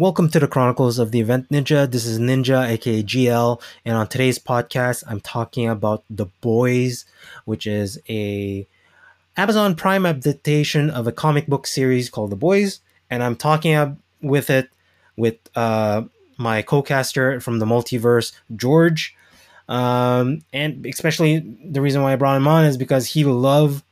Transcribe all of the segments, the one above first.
Welcome to the Chronicles of the Event Ninja. This is Ninja, aka GL, and on today's podcast, I'm talking about The Boys, which is a Amazon Prime adaptation of a comic book series called The Boys, and I'm talking with it with uh, my co-caster from the multiverse, George. Um, and especially the reason why I brought him on is because he loved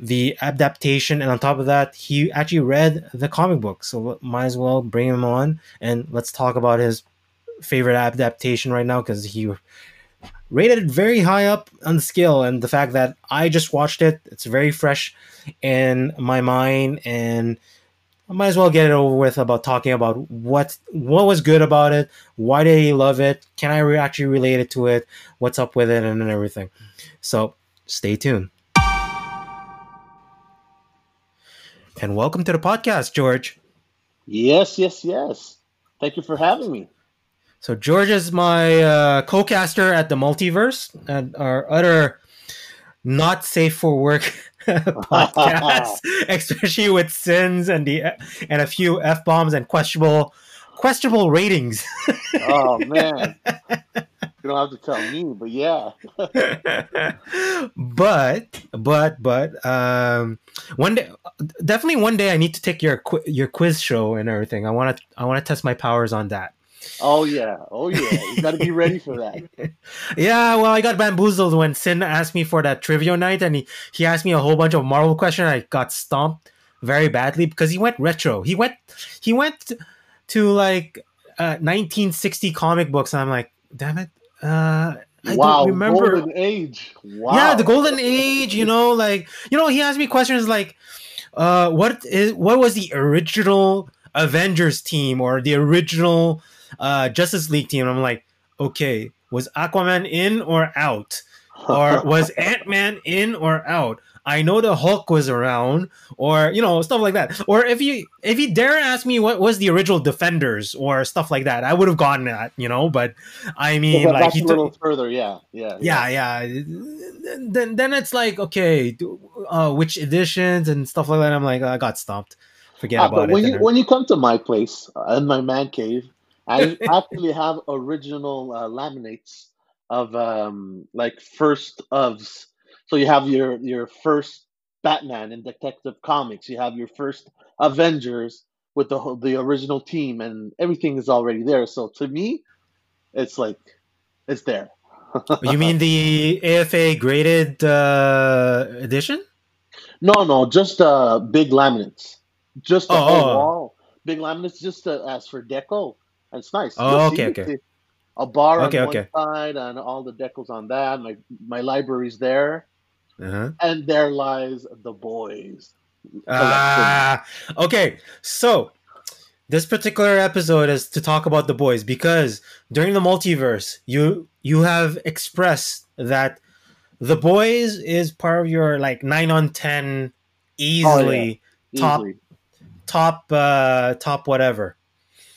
the adaptation, and on top of that, he actually read the comic book. So might as well bring him on and let's talk about his favorite adaptation right now because he rated it very high up on the scale, and the fact that I just watched it, it's very fresh in my mind, and I might as well get it over with about talking about what what was good about it, why did he love it, can I re- actually relate it to it, what's up with it, and everything. So stay tuned. And welcome to the podcast, George. Yes, yes, yes. Thank you for having me. So George is my uh, co-caster at the Multiverse and our other not safe for work podcast, especially with sins and the and a few f bombs and questionable questionable ratings. oh man, you don't have to tell me, but yeah. but but but um, one day, definitely one day, I need to take your your quiz show and everything. I want to I want to test my powers on that. Oh yeah, oh yeah, you got to be ready for that. yeah, well, I got bamboozled when Sin asked me for that trivia night, and he he asked me a whole bunch of Marvel questions. I got stomped very badly because he went retro. He went he went to like uh, 1960 comic books, and I'm like, damn it, uh, I wow, don't remember. Golden age. Wow. Yeah, the golden age. You know, like you know, he asked me questions like, uh, "What is what was the original Avengers team or the original uh, Justice League team?" And I'm like, okay, was Aquaman in or out, or was Ant Man in or out? I know the Hulk was around, or you know stuff like that. Or if you if you dare ask me what was the original Defenders or stuff like that, I would have gotten that, you know. But I mean, like he a little further, yeah, yeah, yeah, yeah. yeah. Then then it's like okay, uh, which editions and stuff like that. I'm like, I got stumped. Forget ah, about when it. You, when you come to my place uh, in my man cave, I actually have original uh, laminates of um, like first ofs so you have your your first Batman in Detective Comics. You have your first Avengers with the the original team, and everything is already there. So to me, it's like it's there. you mean the AFA graded uh, edition? No, no, just uh, big laminates. Just a oh, whole oh. wall, big laminates, just to, as for deco. And it's nice. Oh, okay, okay. A bar okay, on okay. one side and all the decals on that. My my library's there uh-huh. and there lies the boys. Ah, okay. So this particular episode is to talk about the boys because during the multiverse, you you have expressed that the boys is part of your like nine on ten easily, oh, yeah. top easily. top uh top whatever.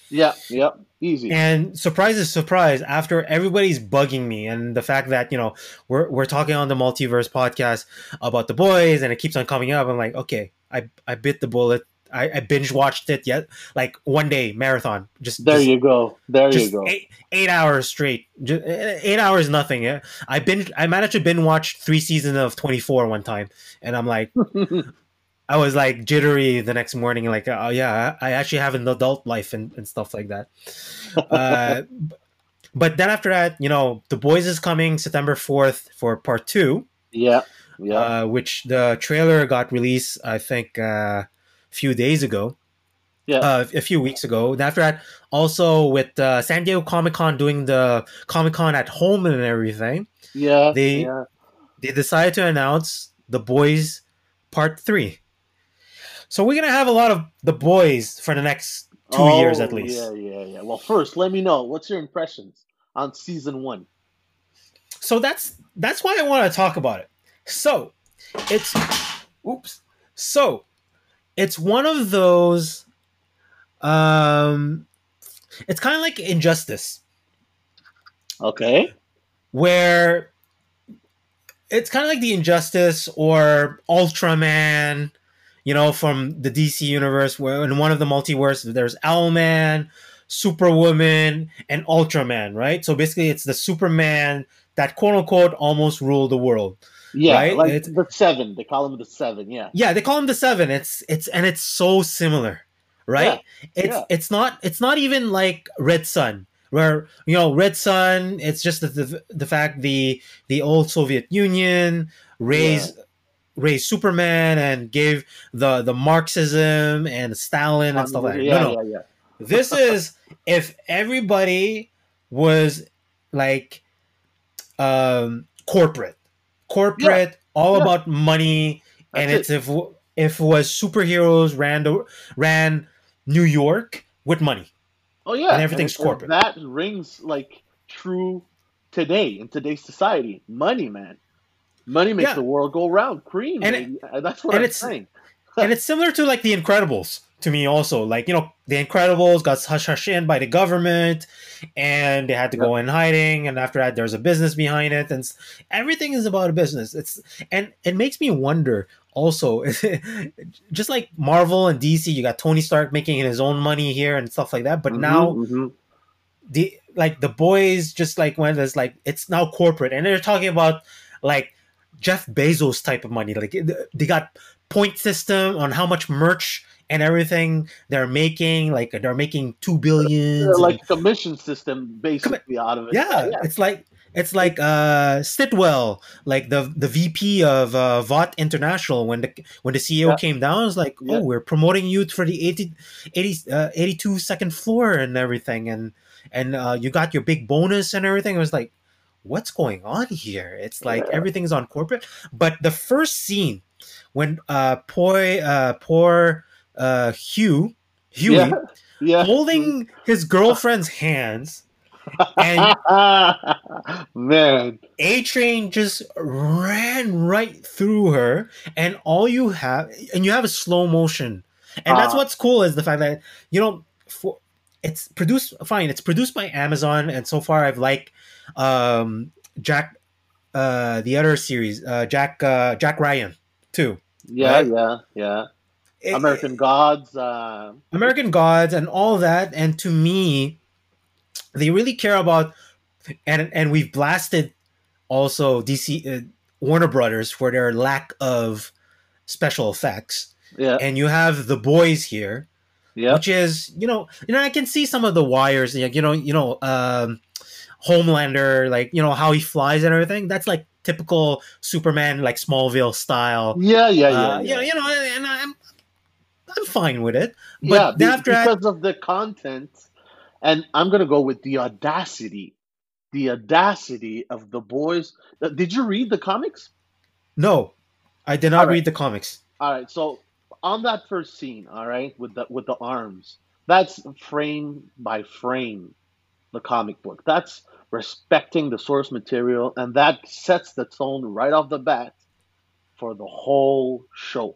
Yeah, yep. Easy. And surprise is surprise, after everybody's bugging me and the fact that, you know, we're we're talking on the multiverse podcast about the boys and it keeps on coming up, I'm like, okay, I I bit the bullet. I, I binge watched it yet like one day marathon. Just there just, you go. There you go. Eight, eight hours straight. Just, eight hours nothing. Yeah. I binge. I managed to binge watch three seasons of Twenty Four one time, and I'm like, I was like jittery the next morning, like, oh yeah, I actually have an adult life and, and stuff like that. Uh, but then after that, you know, The Boys is coming September 4th for part two. Yeah. Yeah. Uh, which the trailer got released, I think, uh, a few days ago. Yeah. Uh, a few weeks ago. And after that, also with uh, San Diego Comic Con doing the Comic Con at home and everything. Yeah. They yeah. they decided to announce The Boys Part 3. So we're gonna have a lot of the boys for the next two oh, years at least. Yeah, yeah, yeah. Well, first, let me know what's your impressions on season one. So that's that's why I want to talk about it. So it's oops. So it's one of those. Um, it's kind of like injustice. Okay. Where it's kind of like the injustice or Ultraman you know, from the DC universe, where in one of the multiverse, there's Owlman, Superwoman, and Ultraman, right? So basically, it's the Superman that quote unquote almost ruled the world. Yeah, right? like It's- the seven. They call him the seven. Yeah. Yeah, they call him the Seven. It's it's and it's so similar, right? It's yeah. it's not it's not even like Red Sun, where you know Red Sun. It's just the the, the fact the the old Soviet Union raised raised Superman and gave the the Marxism and Stalin and stuff like that. yeah, no, no, yeah, yeah. this is if everybody was like um corporate corporate all about money and That's it's if if it was superheroes ran the, ran new york with money Oh yeah, and everything's and corporate. That rings like true today in today's society. Money, man. Money makes Yeah. the world go round. Cream, And. Uh, that's what and I'm it's- saying. and it's similar to like the incredibles to me also like you know the incredibles got hush hush in by the government and they had to go in hiding and after that there's a business behind it and everything is about a business it's and it makes me wonder also just like marvel and dc you got tony stark making his own money here and stuff like that but Mhm, now mhm. the like the boys just like when it's like it's now corporate and they're talking about like Jeff Bezos type of money like they got point system on how much merch and everything they're making like they're making two billion. Yeah, like commission system basically out of it. yeah, it's like it's like uh Stillwell, like the the VP of uh, Vought International when the when the CEO Yeah. came down, it was like, Yeah. oh, we're promoting you for the 80, 80 uh, 82 second floor and everything, and and uh, you got your big bonus and everything. It was like, what's going on here? It's like Yeah. everything's on corporate. But the first scene when uh poor uh poor uh Hugh Hughie Yeah. yeah. holding his girlfriend's hands and man. A train just ran right through her, and all you have, and you have a slow motion, and that's Ah. what's cool is the fact that you know, for it's produced fine. It's produced by Amazon, and so far I've liked um, Jack, uh, the other series, uh, Jack uh, Jack Ryan too. Yeah, Right? yeah, yeah. It- American Gods. Uh, American Gods and all that. And to me, they really care about, and and we've blasted also DC uh, Warner Brothers for their lack of special effects. yeah, And you have the boys here, yeah. which is you know you know I can see some of the wires, you know you know um, Homelander, like you know how he flies and everything. That's like typical Superman, like Smallville style. Yeah, yeah, yeah. Uh, yeah. You know, you know, and I'm I'm fine with it. But yeah, after because of the content, and I'm gonna go with the audacity, the audacity of the boys. Uh, Did you read the comics? No, I did not right. read the comics. All right, so on that first scene, all right, with the with the arms, that's frame by frame, the comic book. That's respecting the source material, and that sets the tone right off the bat for the whole show.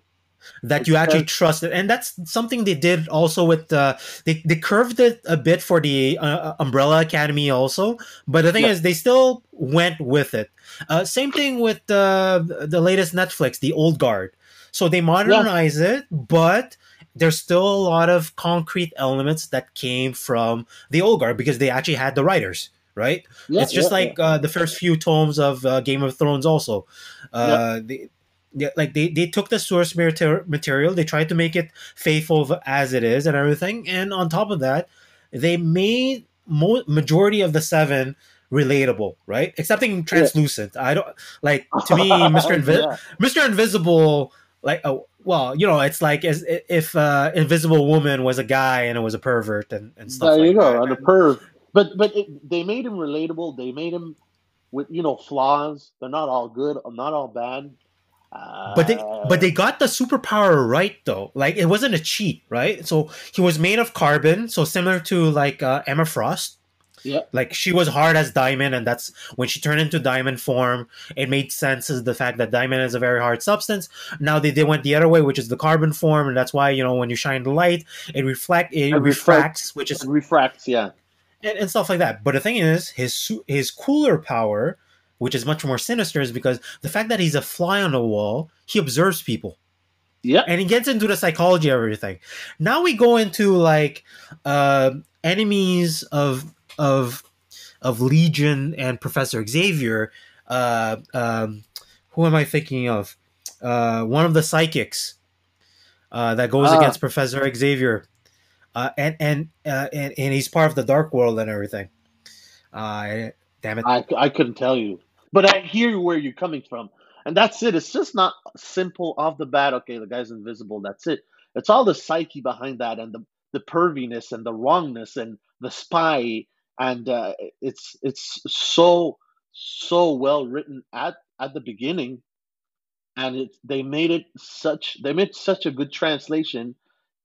That you actually trust it, and that's something they did also with uh, they they curved it a bit for the uh, Umbrella Academy also, but the thing Yeah. is they still went with it. Uh, same thing with uh, the latest Netflix, The Old Guard. So they modernize it, but there's still a lot of concrete elements that came from the Old Guard because they actually had the writers, right? Yeah, it's just yeah, like Uh, the first few tomes of uh, Game of Thrones. Also, uh, they, they, like they, they took the source material, they tried to make it faithful as it is and everything, and on top of that, they made mo- majority of the seven relatable, right? Excepting translucent. I don't like to me, Mister Invi- Yeah. Mister Invisible. Like, oh, well, you know, it's like as if uh, Invisible Woman was a guy and it was a pervert and, and stuff. There like you go, that. on the perv. But but it, they made him relatable. They made him with you know flaws. They're not all good. Not all bad. Uh, But they but they got the superpower right though. Like it wasn't a cheat, right? So he was made of carbon, so similar to like uh, Emma Frost. Yeah. Like she was hard as diamond, and that's when she turned into diamond form. It made sense as the fact that diamond is a very hard substance. Now they, they went the other way, which is the carbon form, and that's why you know when you shine the light, it reflect it, reflects. refracts, which is refracts. Yeah. And, and stuff like that. But the thing is, his his cooler power, which is much more sinister, is because the fact that he's a fly on the wall, he observes people. Yeah. and he gets into the psychology of everything. Now we go into like uh, enemies of of of Legion and Professor Xavier. Uh, um, who am I thinking of? Uh, one of the psychics uh, that goes Ah. against Professor Xavier, uh, and and, uh, and and he's part of the Dark World and everything. Uh, damn it! I, I couldn't tell you, but I hear where you're coming from, and that's it. It's just not simple off the bat. Okay, the guy's invisible. That's it. It's all the psyche behind that, and the the perviness, and the wrongness, and the spy, and uh, it's it's so so well written at at the beginning, and it they made it such they made such a good translation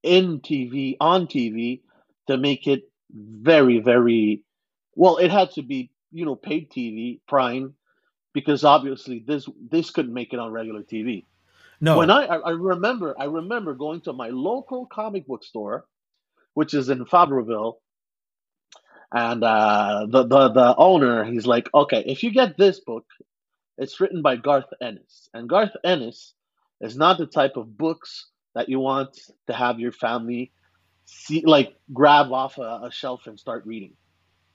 in TV on TV to make it very very well. It had to be you know paid TV Prime because obviously this this couldn't make it on regular TV. No, When I, I remember I remember going to my local comic book store, which is in Fabreville, and uh, the the the owner he's like, okay, if you get this book, it's written by Garth Ennis, and Garth Ennis is not the type of books that you want to have your family see like grab off a, a shelf and start reading.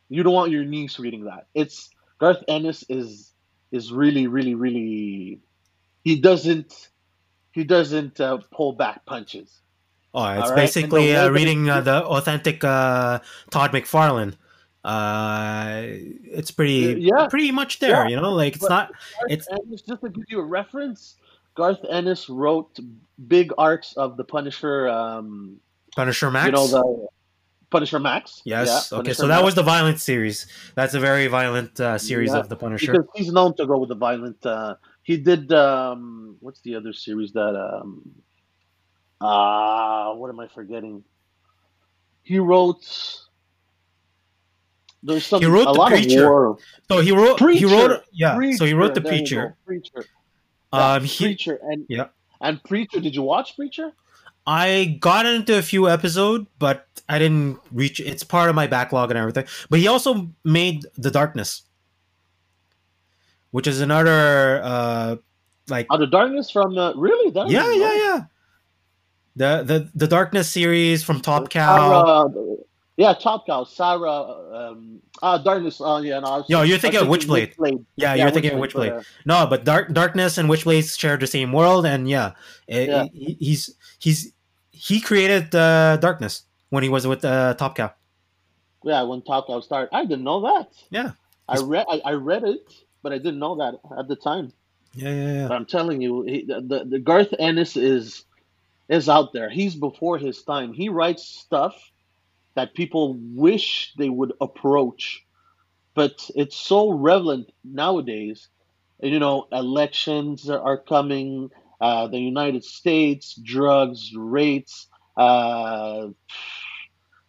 You don't want your niece reading that. It's Garth Ennis is is really really really he doesn't he doesn't uh, pull back punches. Oh, it's All right, basically the uh, reading uh, the authentic uh, Todd McFarlane. Uh, it's pretty, Yeah. pretty much there. Yeah. You know, like it's But- not. It's- Ennis, just to give you a reference, Garth Ennis wrote big arcs of the Punisher. Um, Punisher Max. You know the Punisher Max. yes. Yeah, okay, Punisher so that Max. was the violent series. That's a very violent uh, series Yeah, of the Punisher. because he's known to go with the violent. Uh, he did um, what's the other series that um, uh what am I forgetting? He wrote. There's some He wrote a The lot Preacher. of war. so he wrote. He wrote. Yeah. so he wrote the Preacher. Preacher. Um, he, Preacher and yeah. and Preacher. Did you watch Preacher? I got into a few episodes, but I didn't reach. It's part of my backlog and everything. But he also made the Darkness, which is another uh, like Out The Darkness from uh, really? That yeah, yeah, yeah. The the the Darkness series from Top Cow. Sarah, yeah, Top Cow. Sarah. Um, ah, Darkness. Oh, yeah. No, was, Yo, you're thinking of Witchblade. Witchblade. Yeah, you're thinking of Witchblade. uh, No, but Dark Darkness and Witchblade share the same world, and yeah, it- Yeah. he- he's he's he created uh, Darkness when he was with uh, Top Cow. yeah, when Top Cow started, I didn't know that. Yeah. I read. I, I read it, but I didn't know that at the time. Yeah, yeah, yeah. But I'm telling you, he, the the Garth Ennis is is out there. He's before his time. He writes stuff that people wish they would approach, but it's so relevant nowadays. You know, elections are coming. Uh, the United States, drugs, rates. Uh,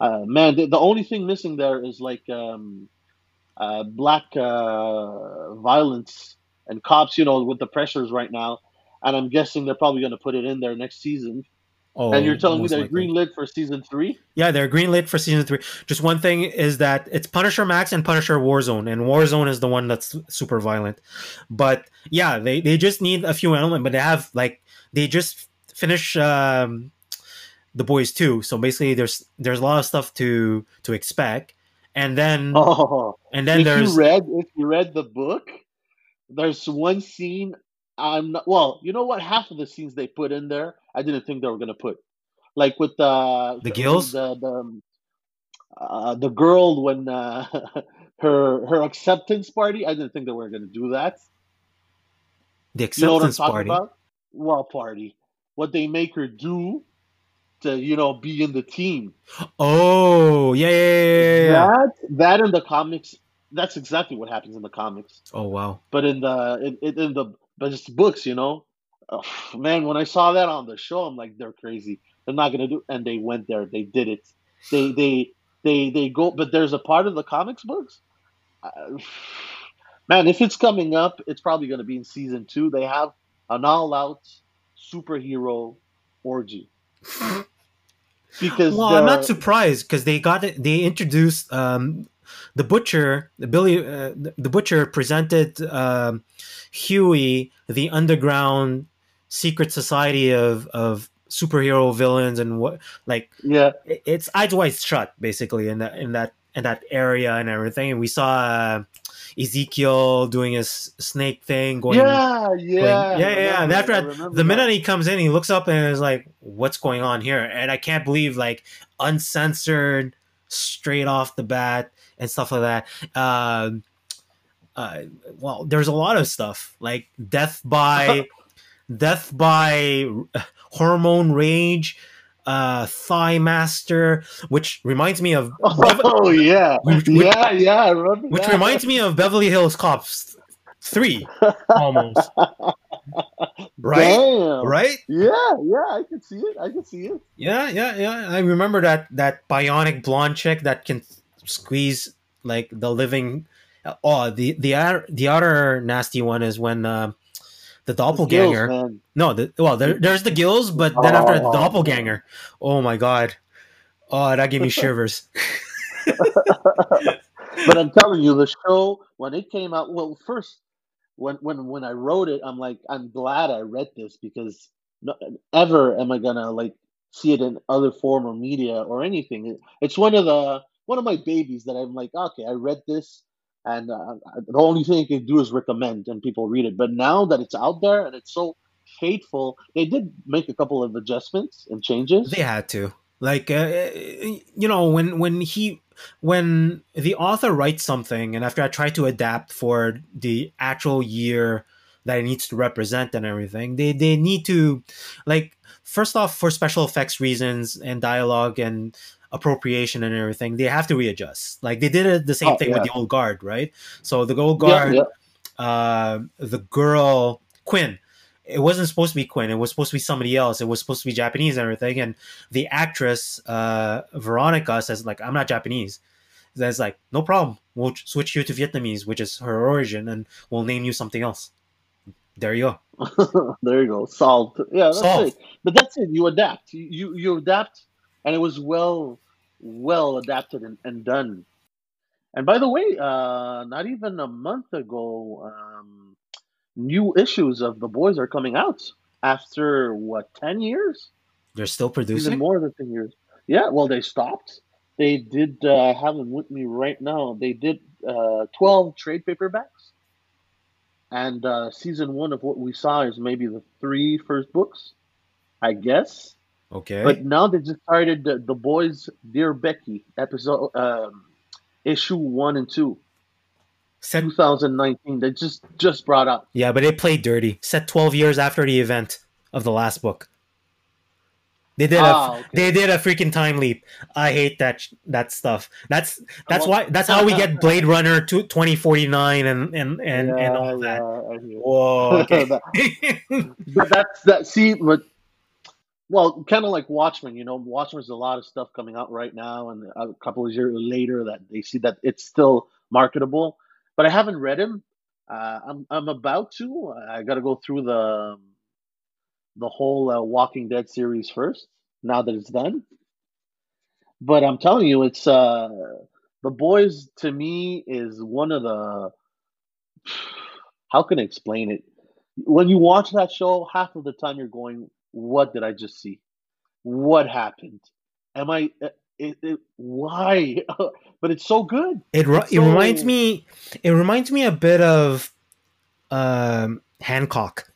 uh, man, the, the only thing missing there is like um, uh, black uh, violence and cops, you know, with the pressures right now. And I'm guessing they're probably going to put it in there next season. Oh, and you're telling me they're likely. greenlit for season three? Yeah, they're greenlit for season three. Just one thing is that it's Punisher Max and Punisher Warzone, and Warzone is the one that's super violent. But yeah, they, they just need a few elements, but they have like they just finish um, the boys too. So basically, there's there's a lot of stuff to to expect, and then Oh, and then if there's you read if you read the book, there's one scene. I'm not, well, you know what? Half of the scenes they put in there, I didn't think they were gonna put, like with the The gills? the the, um, uh, the girl when uh, her her acceptance party. I didn't think they were gonna do that. the You know acceptance party. about? Well, party. What they make her do to you know be in the team. Oh yeah, yeah, yeah, yeah. That that in the comics, that's exactly what happens in the comics. Oh wow. But in the in, in, in the but it's books, you know. Ugh, man, when I saw that on the show, I'm like, they're crazy. They're not gonna do. And they went there. They did it. They they they they go. But there's a part of the comics books. Uh, man, if it's coming up, it's probably gonna be in season two. They have an all-out superhero orgy. Because Well, I'm not surprised because they got it. They introduced um, the butcher. The Billy, uh, the the butcher presented um, Hughie the underground secret society of of superhero villains and what like Yeah. it's eyes wide shut basically in that in that in that area and everything and we saw uh, ezekiel doing his snake thing going yeah, yeah, going- yeah, yeah. And after that, the that. minute he comes in, he looks up and is like, "What's going on here?" And I can't believe like uncensored, straight off the bat, and stuff like that. Um, uh, well, there's a lot of stuff like death by, death by hormone rage, uh, thigh master, which reminds me of Oh yeah, Which- which- yeah, yeah. I remember which that. reminds me of Beverly Hills Cops three, almost right, Damn. right. Yeah, yeah. I can see it. I can see it. Yeah, yeah, yeah. I remember that that bionic blonde chick that can squeeze like the living. Oh, the the other the other nasty one is when uh, the doppelganger. Skills, man. no, the, well, there, there's the gills, but then after the Oh. doppelganger, oh my god, oh that gave me shivers. But I'm telling you, the show when it came out. Well, first, when when when I wrote it, I'm like, I'm glad I read this because no, ever am I gonna like see it in other form or media or anything. It's one of the one of my babies that I'm like, okay, I read this, and uh, the only thing you can do is recommend and people read it. But now that it's out there and it's so faithful, they did make a couple of adjustments and changes. They had to. Like uh, you know when when he when the author writes something and after I try to adapt for the actual year that it needs to represent and everything, they they need to like first off for special effects reasons and dialogue and appropriation and everything, they have to readjust. Like they did it the same Oh, thing with the old guard, right? So the old guard yeah. uh, the girl Quinn. It wasn't supposed to be Quinn. It was supposed to be somebody else. It was supposed to be Japanese and everything. And the actress uh, Veronica says like, "I'm not Japanese." That's like, no problem. We'll switch you to Vietnamese, which is her origin, and we'll name you something else. There you go. there you go. Solved. Yeah, that's Solved. it. But that's it. You adapt. You, you adapt, and it was well well adapted and, and done. And by the way, uh, not even a month ago, um, new issues of the boys are coming out after what ten years? They're still producing Even more than ten years. Yeah. Well, they stopped. They did. Uh, I have them with me right now. They did uh, twelve trade paperbacks. And uh, season one of what we saw is maybe the three first books, I guess. Okay. But now they just started the, the boys, Dear Becky, episode um, issue one and two, Set, 2019. They just just brought up. yeah, but they played dirty. Set 12 years after the event of the last book. They did a Ah, okay. they did a freaking time leap. I hate that that stuff. That's that's Well- why that's how we get Blade Runner to 2049 and and and, and all that. Yeah, Whoa. Okay. but that's that. See, but well, kind of like Watchmen. You know, Watchmen's a lot of stuff coming out right now, and a couple of years later that they see that it's still marketable. But I haven't read him. Uh, I'm I'm about to. I got to go through the the whole uh, Walking Dead series first. Now that it's done, but I'm telling you, it's uh the boys to me is one of the how can I explain it? When you watch that show, half of the time you're going, "What did I just see? What happened? Am I? uh, It, it, why?" but it's so good. It it So- reminds me it reminds me a bit of um Hancock,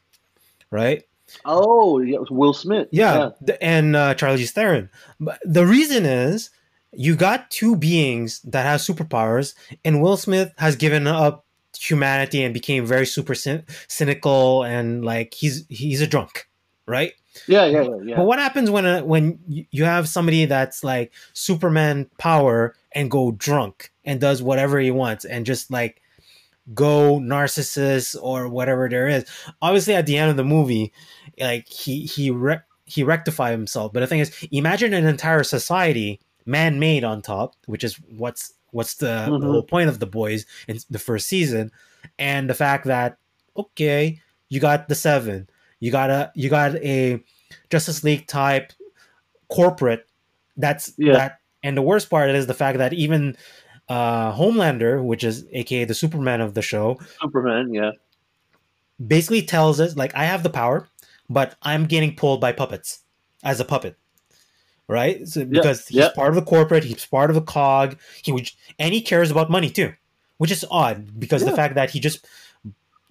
right? Oh, yeah, it was Will Smith. Yeah, th- and uh, Charlie Theron. But the reason is you got two beings that have superpowers, and Will Smith has given up humanity and became very super cyn- cynical and like he's he's a drunk, right? yeah, yeah, yeah. yeah. But what happens when uh, when you have somebody that's like Superman power and go drunk and does whatever he wants and just like go narcissist or whatever there is? Obviously, at the end of the movie, like he he re- he rectified himself. But the thing is, imagine an entire society man-made on top, which is what's what's the, the Mhm. whole point of the boys in the first season, and the fact that okay, you got the seven, you got a you got a Justice League type corporate that's Yeah. that and the worst part is the fact that even uh Homelander, which is aka the Superman of the show, Superman. Yeah, basically tells us like I have the power, but I'm getting pulled by puppets as a puppet, right? So, Yeah, because he's yeah. part of the corporate, he's part of the cog. He would, and he cares about money too, which is odd because the fact that he just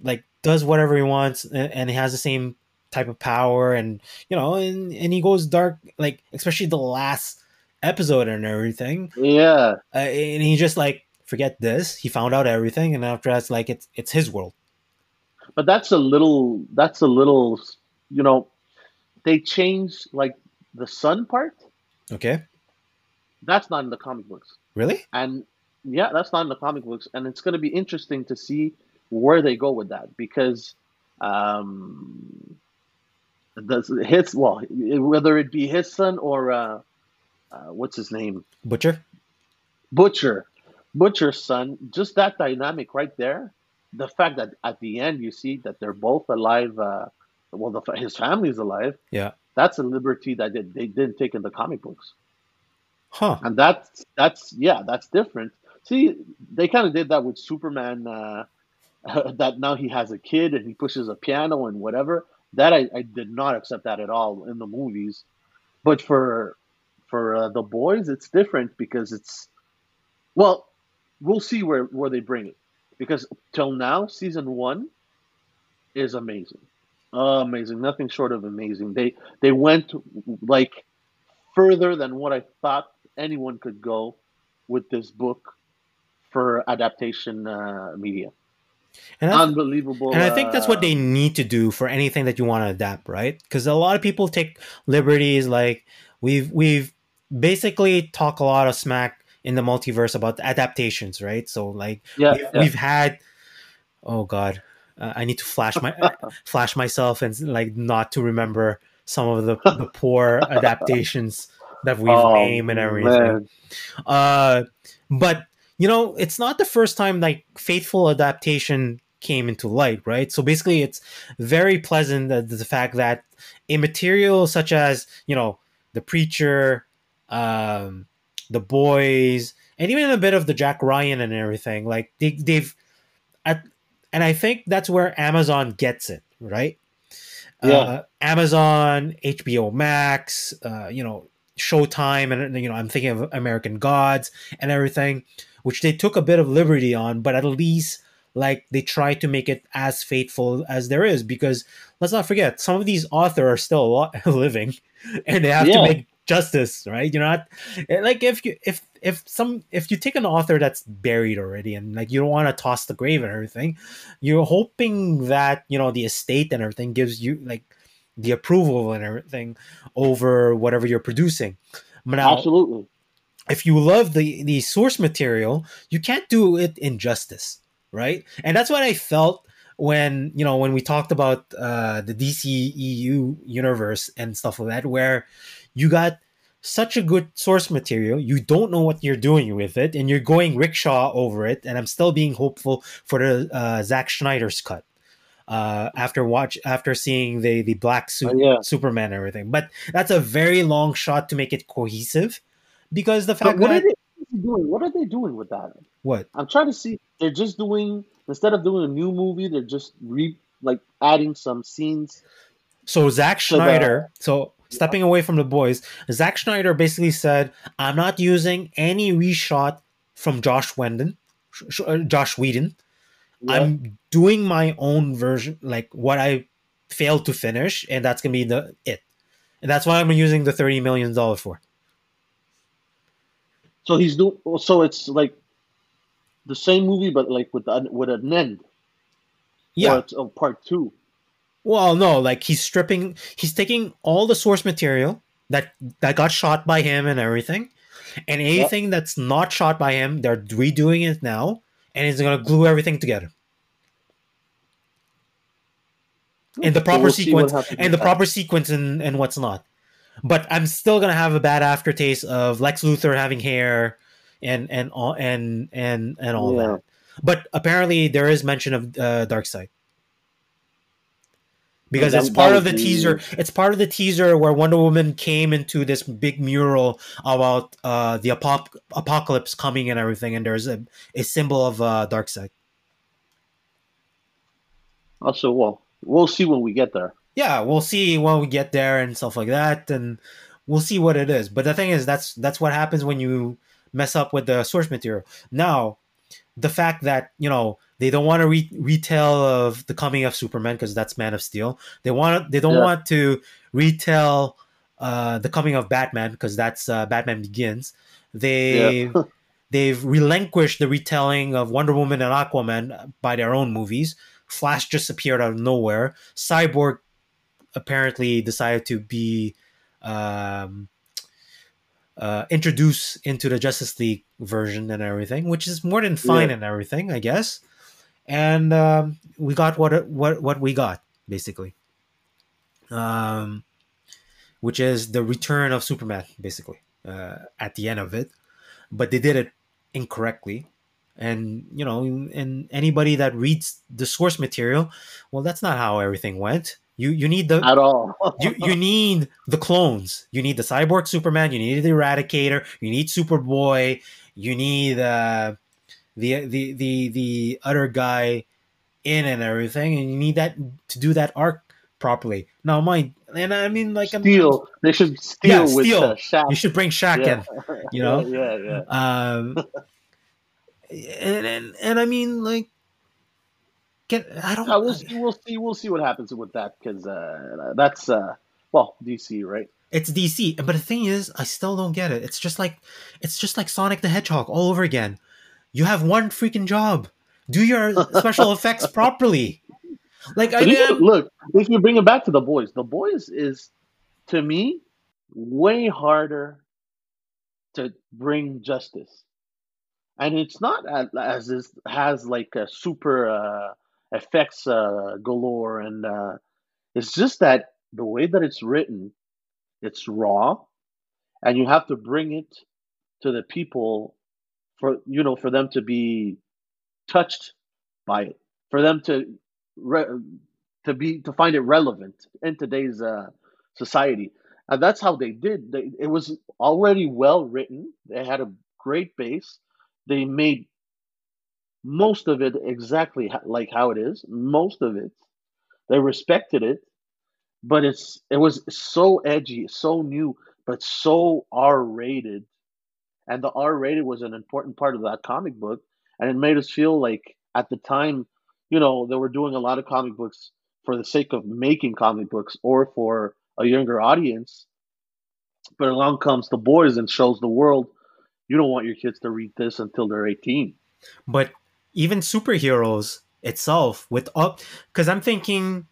like does whatever he wants and, and he has the same type of power, and you know, and and he goes dark, like especially the last episode and everything, Yeah, uh, and he just like forget this. He found out everything, and after that's like it's it's his world. but that's a little. That's a little. You know, they change like the sun part. Okay, That's not in the comic books, really? and yeah, that's not in the comic books, and it's going to be interesting to see where they go with that because um, the, his well, whether it be his son or uh, uh, what's his name, Butcher. Butcher, Butcher's son, just that dynamic right there. The fact that at the end you see that they're both alive. Uh, well, the, his family's alive. Yeah. That's a liberty that they, they didn't take in the comic books, Huh. and that's that's yeah, that's different. See, they kind of did that with Superman. Uh, that now he has a kid and he pushes a piano and whatever. That I, I did not accept that at all in the movies, but for for uh, the boys, it's different because it's well, we'll see where where they bring it because till now, season one is amazing, amazing, nothing short of amazing. They they went like further than what I thought anyone could go with this book for adaptation uh, media. And Unbelievable. and I think that's what uh, they need to do for anything that you want to adapt, right? Because a lot of people take liberties. Like we've we've basically talk a lot of smack in the multiverse about adaptations, right? So like Yeah, we've, yeah. we've had, oh god, uh, I need to flash my flash myself and like not to remember some of the, the poor adaptations that we've Oh, named and everything. man. Uh, but you know, it's not the first time like faithful adaptation came into light, right? So basically, it's very pleasant that the fact that a material such as you know the preacher, um, the boys, and even a bit of the Jack Ryan and everything, like they, they've, at, and I think that's where Amazon gets it, right? Yeah. Uh, Amazon, HBO Max, uh, you know, Showtime, and you know, I'm thinking of American Gods and everything, which they took a bit of liberty on, but at least like they try to make it as faithful as there is because let's not forget some of these authors are still living and they have to make justice right? You're not eh, like if you if if some if you take an author that's buried already and like you don't want to toss the grave and everything you're hoping that you know the estate and everything gives you like the approval and everything over whatever you're producing. But now Absolutely. If you love the the source material you can't do it injustice right and that's what i felt when you know when we talked about uh the dceu universe and stuff like that where you got such a good source material you don't know what you're doing with it and you're going rickshaw over it and i'm still being hopeful for the uh Zack Snyder's cut uh after watch after seeing the the black suit Uh, yeah. superman and everything but that's a very long shot to make it cohesive because the But fact what are they doing? What are they doing with that? what I'm trying to see. They're just doing instead of doing a new movie, they're just re like adding some scenes. So Zack So the- Snyder, so stepping away from the boys, Zack Snyder basically said, "I'm not using any reshot from Josh Whedon, Sh- uh, Josh Whedon. Yeah. I'm doing my own version, like what I failed to finish, and that's gonna be the it. And that's what I'm using the thirty million dollar for. So he's doing. So it's like the same movie, but like with the, with an end. Yeah. Or it's a part two. Well, no, like he's stripping, he's taking all the source material that that got shot by him and everything, and anything that's not shot by him, they're redoing it now, and he's gonna glue everything together in the So proper we'll sequence, and the proper sequence, and and what's not. But I'm still gonna have a bad aftertaste of Lex Luthor having hair, and and all and and and all Yeah. that. But apparently, there is mention of uh, Darkseid because it's part of the teaser. It's part of the teaser where Wonder Woman came into this big mural about uh, the apop- apocalypse coming and everything, and there's a, a symbol of uh, Darkseid. Also, well, we'll see when we get there. Yeah, we'll see when we get there and stuff like that, and we'll see what it is. But the thing is, that's that's what happens when you mess up with the source material. Now, the fact that you know they don't want to re- retell of the coming of Superman because that's Man of Steel. They want they don't Yeah. want to retell uh, the coming of Batman because that's uh, Batman Begins. They Yeah. they've relinquished the retelling of Wonder Woman and Aquaman by their own movies. Flash just appeared out of nowhere. Cyborg apparently decided to be um, uh, introduced into the Justice League version and everything, which is more than fine Yeah. and everything, I guess. And um, we got what what what we got basically, um, which is the return of Superman, basically uh, at the end of it. But they did it incorrectly, and you know, and anybody that reads the source material, well, that's not how everything went. You you need the At all. you, you need the clones. You need the cyborg Superman. You need the Eradicator. You need Superboy. You need uh, the the the the other guy in and everything, and you need that to do that arc properly. Now, mind, and I mean, like, I'm- Steel. They should steal Yeah, with steal. uh, Shaft. you should bring Shaq Yeah. in. you know? Yeah, yeah. Um, and, and and I mean, like, get I don't. yeah. we'll see. We'll see. We'll see what happens with that because uh, that's uh, well DC, right? It's DC, but the thing is, I still don't get it. It's just like it's just like Sonic the Hedgehog all over again. You have one freaking job. Do your special effects properly. Like I look, if you bring it back to the boys, the boys is to me way harder to bring justice, and it's not as, as this has like a super uh, effects uh, galore, and uh, it's just that the way that it's written, it's raw, and you have to bring it to the people for you know for them to be touched by it, for them to re- to be to find it relevant in today's uh, society, and that's how they did. They, it was already well written. They had a great base. They made most of it exactly like how it is. Most of it, they respected it, but it's it was so edgy, so new, but so R rated, and the R rated was an important part of that comic book, and it made us feel like at the time, you know, they were doing a lot of comic books for the sake of making comic books or for a younger audience. But along comes the boys and shows the world you don't want your kids to read this until they're 18. but even superheroes itself with all because I'm thinking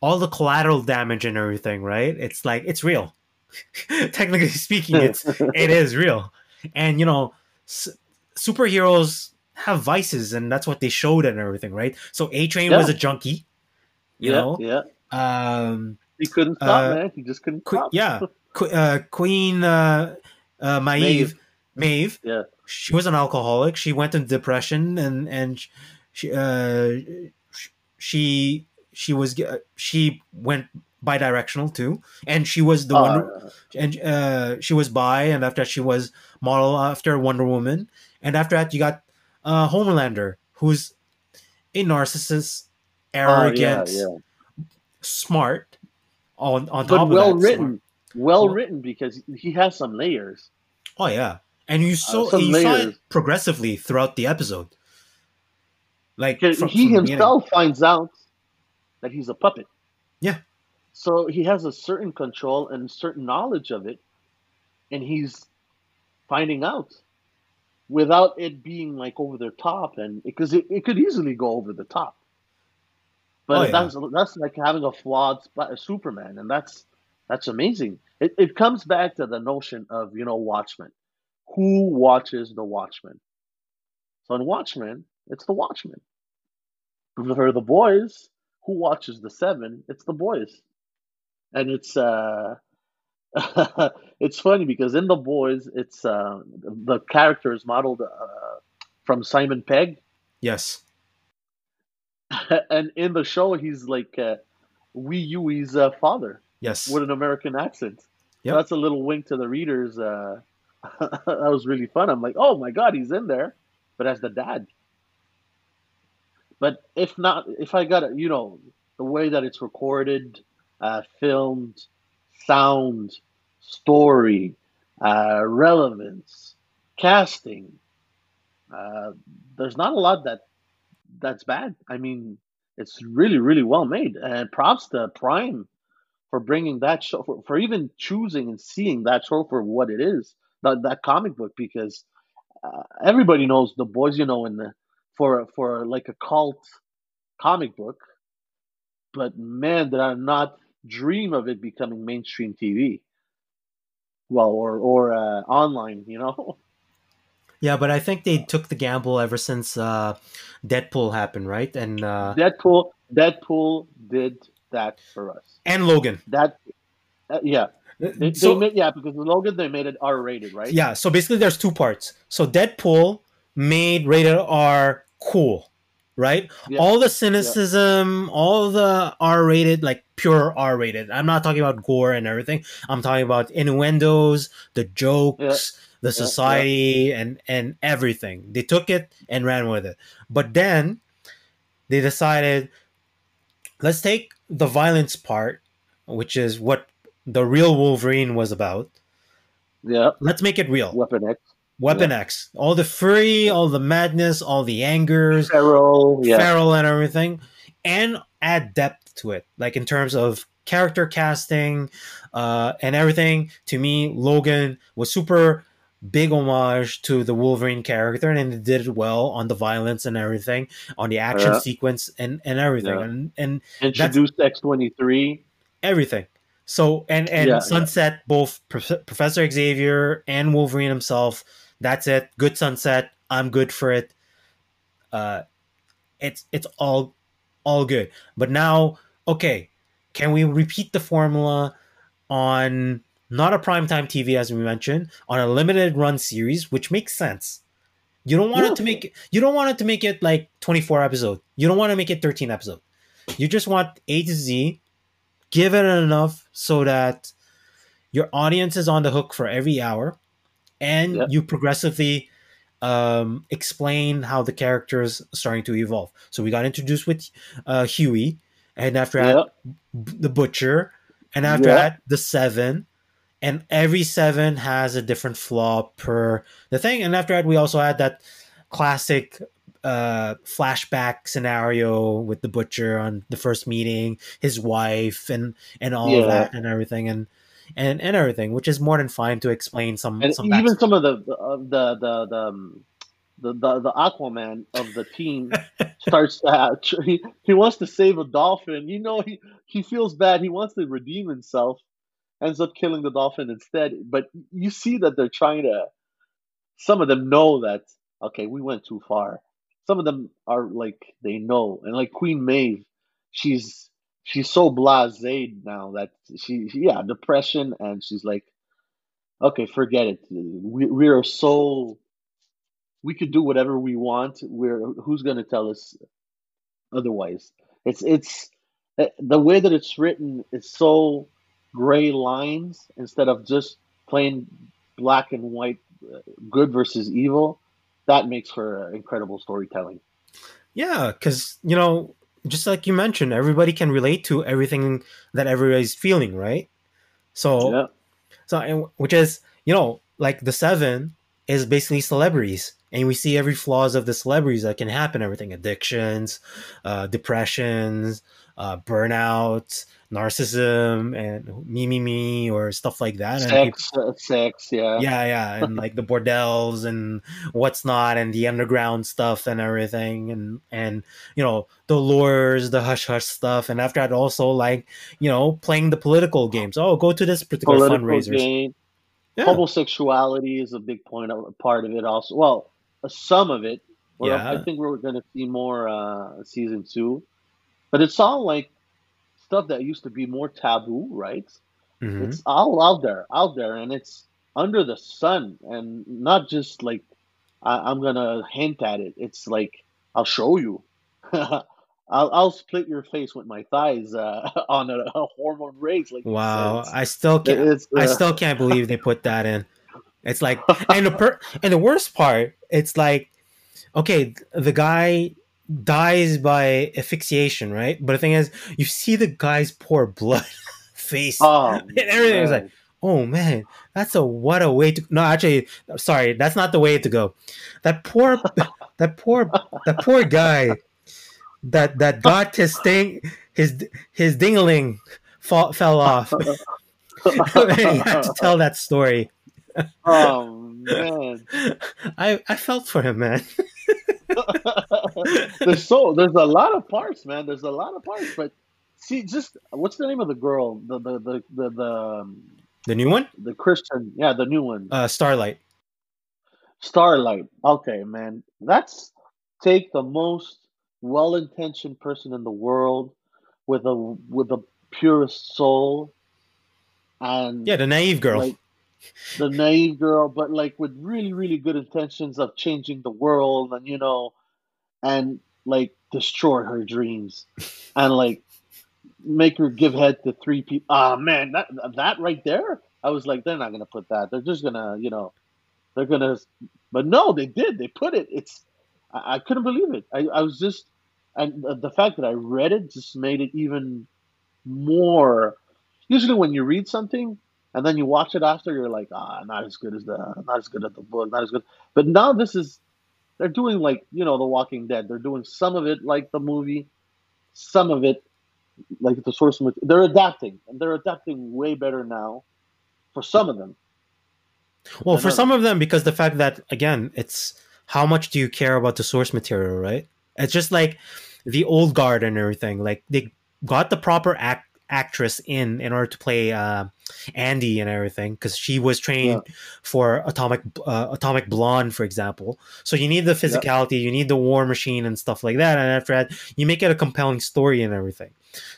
all the collateral damage and everything, right? It's like it's real. Technically speaking, it's it is real, and you know, s- superheroes have vices, and that's what they showed and everything, right? So A Train was a junkie, you yeah, know. yeah. Um, He couldn't stop, Uh, man. He just couldn't Que- stop. yeah, Que- uh, Queen uh, uh, Maeve, Maeve, Yeah. She was an alcoholic. She went into depression, and and she uh, she she was she went bidirectional too, and she was the one, Uh, and uh, she was bi, and after that she was model after Wonder Woman, and after that you got uh, Homelander, who's a narcissist, oh, yeah, arrogant, yeah. smart. On on top But of well that, written. smart. Well Well- written because he has some layers. Oh yeah, and you saw Uh, you saw it progressively throughout the episode. Like from- he from himself finds out that he's a puppet. Yeah. So he has a certain control and certain knowledge of it, and he's finding out without it being like over the top, and because it, it could easily go over the top. But Oh, yeah. that's that's like having a flawed Superman, and that's that's amazing. It it comes back to the notion of you know Watchmen. Who watches the Watchmen? So in Watchmen, it's the Watchmen. For the boys, who watches the Seven? It's the boys, and it's uh, it's funny because in the boys, it's uh, the character is modeled uh, from Simon Pegg, Yes. and in the show, he's like uh, Wee Hughie's uh, father Yes. with an American accent. So that's a little wink to the readers. Uh, that was really fun. I'm like, oh my god, he's in there, but as the dad. But if not, if I got it, you know, the way that it's recorded, uh, filmed, sound, story, uh, relevance, casting. Uh, there's not a lot that that's bad. I mean, it's really, really well made. And props to Prime for bringing that show, for, for even choosing and seeing that show for what it is, that, that comic book, because uh, everybody knows the boys, you know, in the for for like a cult comic book, but man, did I not dream of it becoming mainstream TV. Well, or or uh, online, you know. Yeah, but I think they took the gamble ever since uh, Deadpool happened, right? And uh, Deadpool, Deadpool did that for us. And Logan. That, uh, yeah. They, so, they made, yeah, because the Logan they made it R rated, right? Yeah. So basically, there's two parts. So Deadpool made rated R cool, right? Yeah. All the cynicism, yeah. all the R rated, like pure R rated. I'm not talking about gore and everything. I'm talking about innuendos, the jokes. Yeah the society and and everything. They took it and ran with it. But then they decided let's take the violence part, which is what the real Wolverine was about. Yeah. Let's make it real. Weapon X. Weapon yeah. X. All the fury, all the madness, all the angers, feral, yeah. feral and everything. And add depth to it. Like in terms of character casting, uh, and everything. To me, Logan was super big homage to the Wolverine character, and they did it well on the violence and everything, on the action yeah. sequence and and everything, and and introduced X twenty three, everything. So and and yeah, Sunset, both Professor Xavier and Wolverine himself. That's it. Good Sunset. I'm good for it. Uh, it's it's all all good. But now, okay, can we repeat the formula on not a primetime TV as we mentioned, on a limited run series, which makes sense. You don't want yeah. it to make you don't want it to make it like 24 episode. You don't want to make it 13 episode. You just want A to Z, give it enough so that your audience is on the hook for every hour and yep. you progressively um, explain how the characters starting to evolve. So we got introduced with uh, Hughie, and after yep. that, the Butcher, and after yep. that, the Seven, and every seven has a different flaw per the thing. And after that, we also had that classic uh, flashback scenario with the butcher on the first meeting, his wife, and and all yeah. of that and everything, and and and everything, which is more than fine to explain some. And some even some of the the the the. Um, the, the, the Aquaman of the team starts to he, he wants to save a dolphin. You know he, he feels bad. He wants to redeem himself ends up killing the dolphin instead. But you see that they're trying to. Some of them know that okay, we went too far. Some of them are like they know, and like Queen Maeve, she's she's so blasé now that she yeah depression, and she's like, okay, forget it. We we are so we could do whatever we want. We're who's gonna tell us otherwise? It's it's eh, the way that it's written is so gray lines instead of just plain black and white uh, good versus evil that makes for uh, incredible storytelling. Yeah because you know just like you mentioned everybody can relate to everything that everybody's feeling right? So yeah. so which is you know like the seven is basically celebrities and we see every flaws of the celebrities that can happen everything addictions uh, depressions uh, burnout narcissism and me me me or stuff like that. Sex people, uh, sex yeah. Yeah yeah and like the bordels and what's not and the underground stuff and everything and and you know the lures the hush hush stuff. And after that also like you know playing the political games. Oh go to this particular political fundraiser. Yeah. homosexuality is a big point of, part of it also. Well some of it yeah. i think we're going to see more uh season two but it's all like stuff that used to be more taboo, right? Mm-hmm. It's all out there, out there, and it's under the sun, and not just like I, am gonna hint at it. It's like I'll show you. I'll, I'll split your face with my thighs uh, on a, a, hormone race. Like wow, I still can't. Uh, I still can't believe they put that in. It's like, and the per- and the worst part, it's like, okay, the guy dies by asphyxiation, right? But the thing is, you see the guy's poor blood face Oh, and everything is like, man. oh man, that's a what a way to. No, actually, sorry, that's not the way to go. That poor, that poor, that poor guy, that that got his thing, his his dingling fall, fell off. and he had to tell that story. Oh man. I I felt for him, man. there's so there's a lot of parts, man. There's a lot of parts, but see, just what's the name of the girl? The the the the the, um, The new one, the Christian, yeah, the new one, uh, Starlight. Starlight. Okay, man, that's take the most well-intentioned person in the world with a with the purest soul, and Yeah, the naive girl. like the naive girl, but like with really, really good intentions of changing the world and you know, and like destroy her dreams and like make her give head to three people. Ah man, that that right there, I was like, they're not gonna put that. They're just gonna, you know, they're gonna. But no, they did. They put it. It's. I, I couldn't believe it. I, I was just, and the fact that I read it just made it even more. Usually, when you read something and then you watch it after, you're like, ah, not as good as the, not as good as the book, not as good. But now this is, they're doing like you know, The Walking Dead. They're doing some of it like the movie, some of it like the source material. They're adapting, and they're adapting way better now. For some of them, Well, for some of them, because the fact that again, it's how much do you care about the source material, right? It's just like the old guard and everything. Like they got the proper act actress in in order to play uh, Andy and everything because she was trained for Atomic uh, Atomic Blonde, for example. So you need the physicality, you need the war machine and stuff like that. And after that, you make it a compelling story and everything.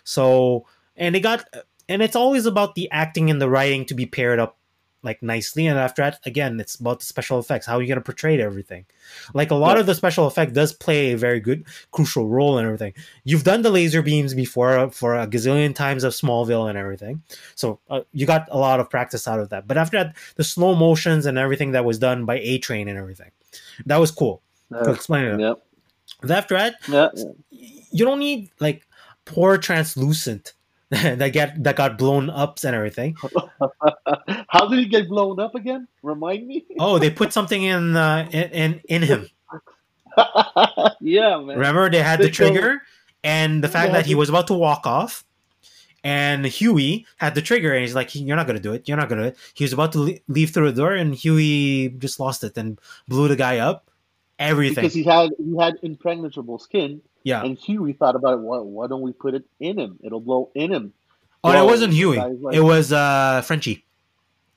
So and they got and it's always about the acting and the writing to be paired up like nicely and after that again it's about the special effects how are you going to portray everything. Like a lot Yeah. of the special effect does play a very good crucial role in everything. You've done the laser beams before for a gazillion times of smallville and everything. So uh, you got a lot of practice out of that. But after that the slow motions and everything that was done by a train and everything that was cool. To yeah, explain it. Yep, after that yeah. you don't need like poor translucent that get that got blown up and everything. How did he get blown up again? Remind me. oh they put something in uh in in, him. Yeah, man. remember they had the They told- trigger and the fact that he the- was about to walk off and hughie had the trigger and he's like you're not gonna do it. You're not gonna do it. He was about to le- leave through the door and hughie just lost it and blew the guy up. Everything. Because he had he had impregnable skin, yeah and Hughie thought about it. Why, why don't we put it in him? It'll blow in him. oh it wasn't hughie like- it was uh frenchie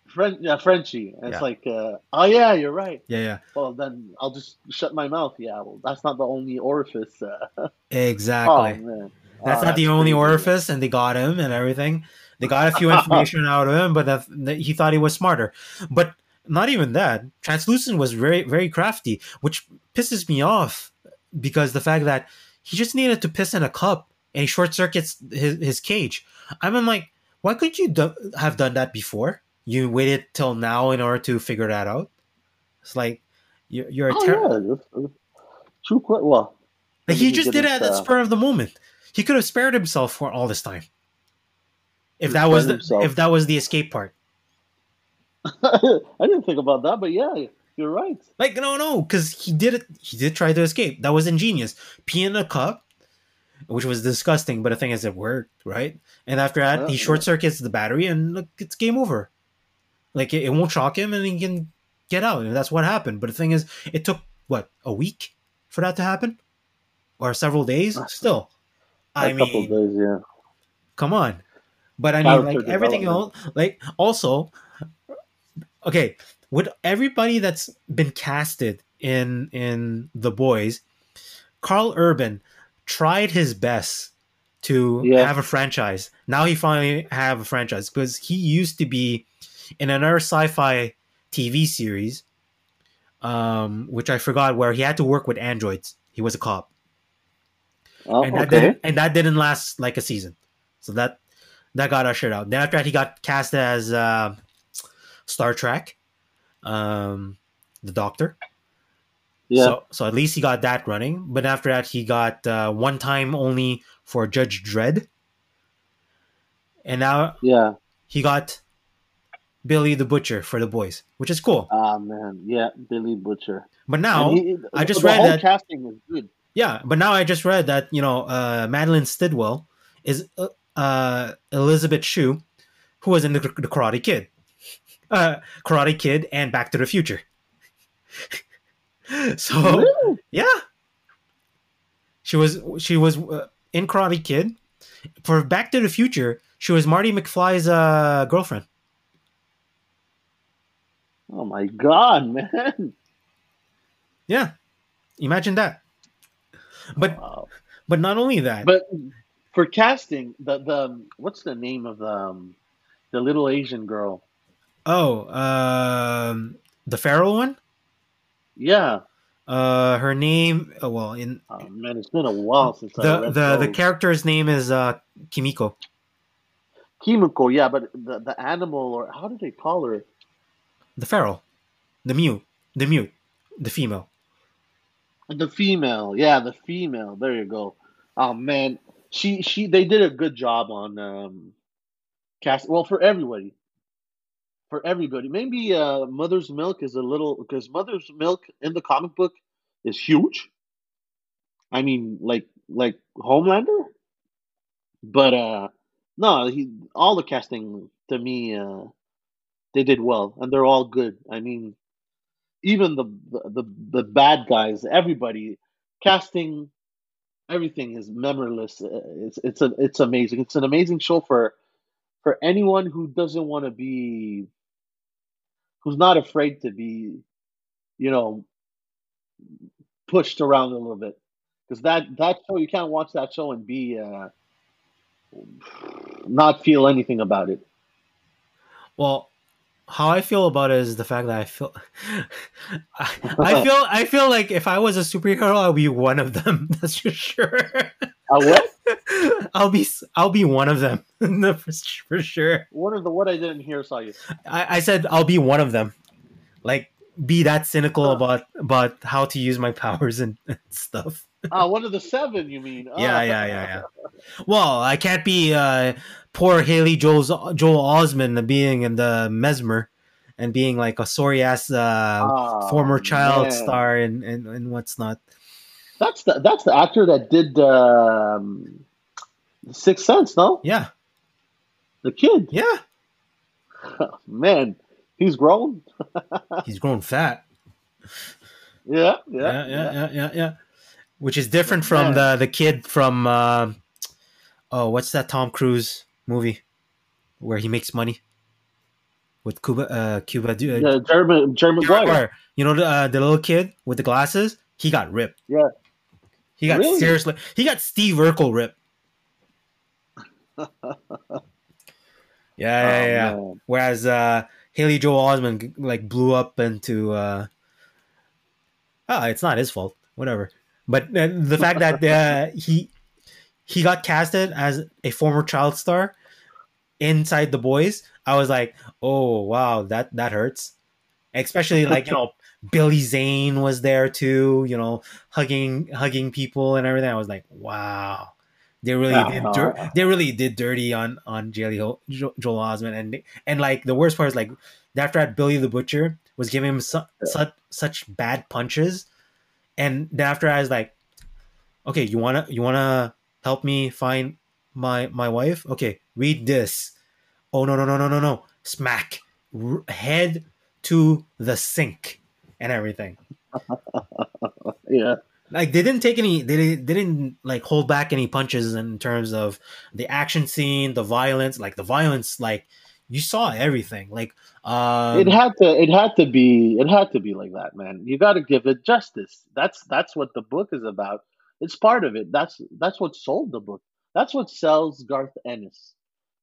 Fren- yeah, Frenchie. And Yeah. It's like, uh, oh yeah, you're right. yeah yeah Well, then I'll just shut my mouth. Yeah, well, that's not the only orifice. Uh, exactly oh That's Oh, not the only orifice, and they got him and everything. They got a few information out of him, but that, that he thought he was smarter. But not even that. Translucent was very, very crafty, which pisses me off because the fact that he just needed to piss in a cup and he short circuits his, his cage. I'm like, why couldn't you do- have done that before? You waited till now in order to figure that out. It's like you're, you're a Oh, ter- yeah, true. que- Well, like he just did it at the uh, spur of the moment. He could have spared himself for all this time. If that was the, himself. if that was the escape part. I didn't think about that, but yeah, you're right. Like no no, because he did it. He did try to escape. That was ingenious. Pee in a cup, which was disgusting. But the thing is, it worked, right? And after that, Yeah, he short circuits the battery, and look, it's game over. Like it, it won't shock him, and he can get out. And that's what happened. But the thing is, it took what a week for that to happen, or several days. Still, I a couple mean, days, yeah. come on but i mean Character like everything else like also okay with everybody that's been casted in in the boys karl urban tried his best to Yeah. have a franchise now he finally have a franchise because he used to be in another sci-fi tv series um which i forgot where he had to work with androids he was a cop Oh, and that okay. didn't and that didn't last like a season. So that that got ushered out. Then after that, he got cast as uh, Star Trek, um, the Doctor. Yeah. So, so at least he got that running. But after that, he got uh, one time only for Judge Dredd, and now yeah. he got Billy the Butcher for the boys, which is cool. Ah man, yeah, Billy Butcher. But now, he- I just read that- casting is good. yeah, but now I just read that you know uh, Madelyn Stillwell is uh, uh, Elizabeth Shue, who was in the, the Karate Kid, uh, Karate Kid, and Back to the Future. so Really? yeah, she was she was uh, in Karate Kid. For Back to the Future, she was Marty McFly's uh, girlfriend. Oh my god, man! Yeah, imagine that. But Wow. but not only that, But for casting, the the what's the name of the um, the little Asian girl? Oh, um, the Pharaoh one. Yeah, Uh, her name. Oh, well, in oh, man, it's been a while since I the the the character's name is uh Kimiko. Kimiko. Yeah, but the the animal or how do they call her? The feral, the mute, the mute, the female. The female. Yeah, the female. There you go. Oh man, she she they did a good job on um cast. Well, for everybody. For everybody, maybe uh, Mother's Milk is a little because Mother's Milk in the comic book is huge. I mean, like like Homelander, but uh, no, he all the casting to me uh, they did well, and they're all good. I mean, even the the the bad guys, everybody casting, everything is memoryless. Uh, It's it's a it's amazing. It's an amazing show for for anyone who doesn't want to be, who's not afraid to be, you know, pushed around a little bit. Because that that show, you can't watch that show and be uh, not feel anything about it. Well, how I feel about it is the fact that I feel, I, I feel, I feel like if I was a superhero, I'd be one of them. That's for sure. Uh, what? I'll be, I'll be one of them for, sure. One of the what I didn't hear? Saw you. I, I said I'll be one of them. Like, be that cynical Huh. about about how to use my powers and, and stuff. Ah, one of the seven. You mean? Yeah, Ah. yeah, yeah, yeah. Well, I can't be uh, poor Haley Joel's Joel Osment being in the Mesmer and being like a sorry ass uh, Ah, former child man. star and, and and what's not. That's the that's the actor that did um, Sixth Sense. No, Yeah, the kid. yeah. Man, he's grown. He's grown fat. Yeah, Yeah, yeah, yeah, yeah, yeah, yeah. Which is different from Man. the the kid from uh, oh, what's that Tom Cruise movie where he makes money with Cuba uh, Cuba uh, Yeah, German, Maguire. Maguire. You know the uh, the little kid with the glasses? He got ripped. Yeah. He got Really? seriously. He got Steve Urkel ripped. Yeah, yeah, Oh, yeah. man. Whereas uh, Haley Joel Osment like blew up into. Uh, oh, it's not his fault. Whatever. But uh, the fact that uh, he he got casted as a former child star inside the boys, I was like, oh wow, that that hurts. Especially like you know Billy Zane was there too, you know, hugging hugging people and everything. I was like, wow, they really did dir- they really did dirty on on Ho- jo- Joel Osment and and like the worst part is like after that Billy the Butcher was giving him su- such such bad punches, and then after I was like, okay, you wanna you wanna help me find my my wife? Okay, read this. Oh no no no no no no! Smack R- head to the sink and everything. Yeah, Like they didn't take any. They didn't, they didn't like hold back any punches in terms of the action scene, the violence. Like the violence, like you saw everything. Like um, it had to. It had to be. It had to be like that, man. You got to give it justice. That's that's what the book is about. It's part of it. That's that's what sold the book. That's what sells Garth Ennis.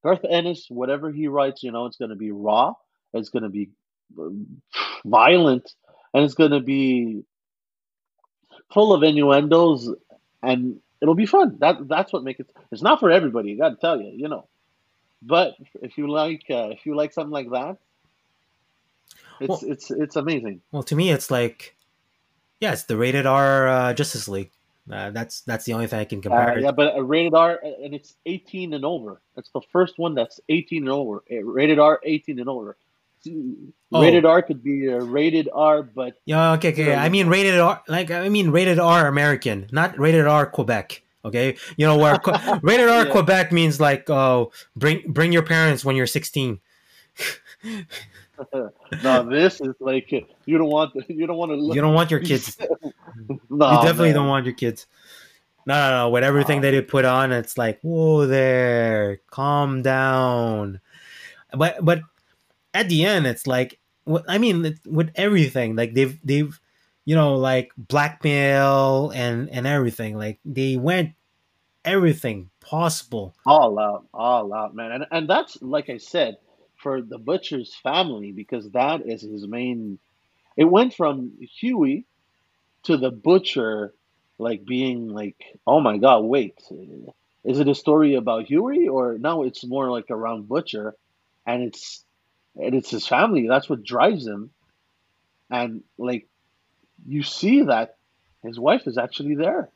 Garth Ennis, whatever he writes, you know, it's going to be raw. It's going to be um, violent, and it's going to be full of innuendos, and it'll be fun. That that's what makes it. It's not for everybody. I got to tell you, you know. But if you like, uh, if you like something like that, it's Well- it's it's amazing. Well, to me, it's like Yeah, it's the rated R uh, Justice League. Uh, that's that's the only thing I can compare. Uh, yeah, but a rated R, and it's 18 and over. That's the first one that's 18 and over. Uh, Rated R, 18 and over. Oh. Rated R could be a rated R, but Yeah, okay, okay. I mean rated R, like I mean rated R American, not rated R Quebec. Okay, you know where rated R Yeah. Quebec means like oh bring bring your parents when you're 16. no, this is like you don't want you don't want to look. You don't want your kids. no, you definitely man. don't want your kids. No, no, no. With everything that they put on, it's like, whoa, there, calm down. But, but at the end, it's like, I mean, with everything, like they've, they've, you know, like blackmail and and everything. Like they went everything possible. all out, all out, man. And and that's like I said for the butcher's family because that is his main. It went from Hughie to the butcher, like being like, oh my god, wait, is it a story about Hughie or no? It's more like around butcher, and it's and it's his family. That's what drives him, and like you see that his wife is actually there.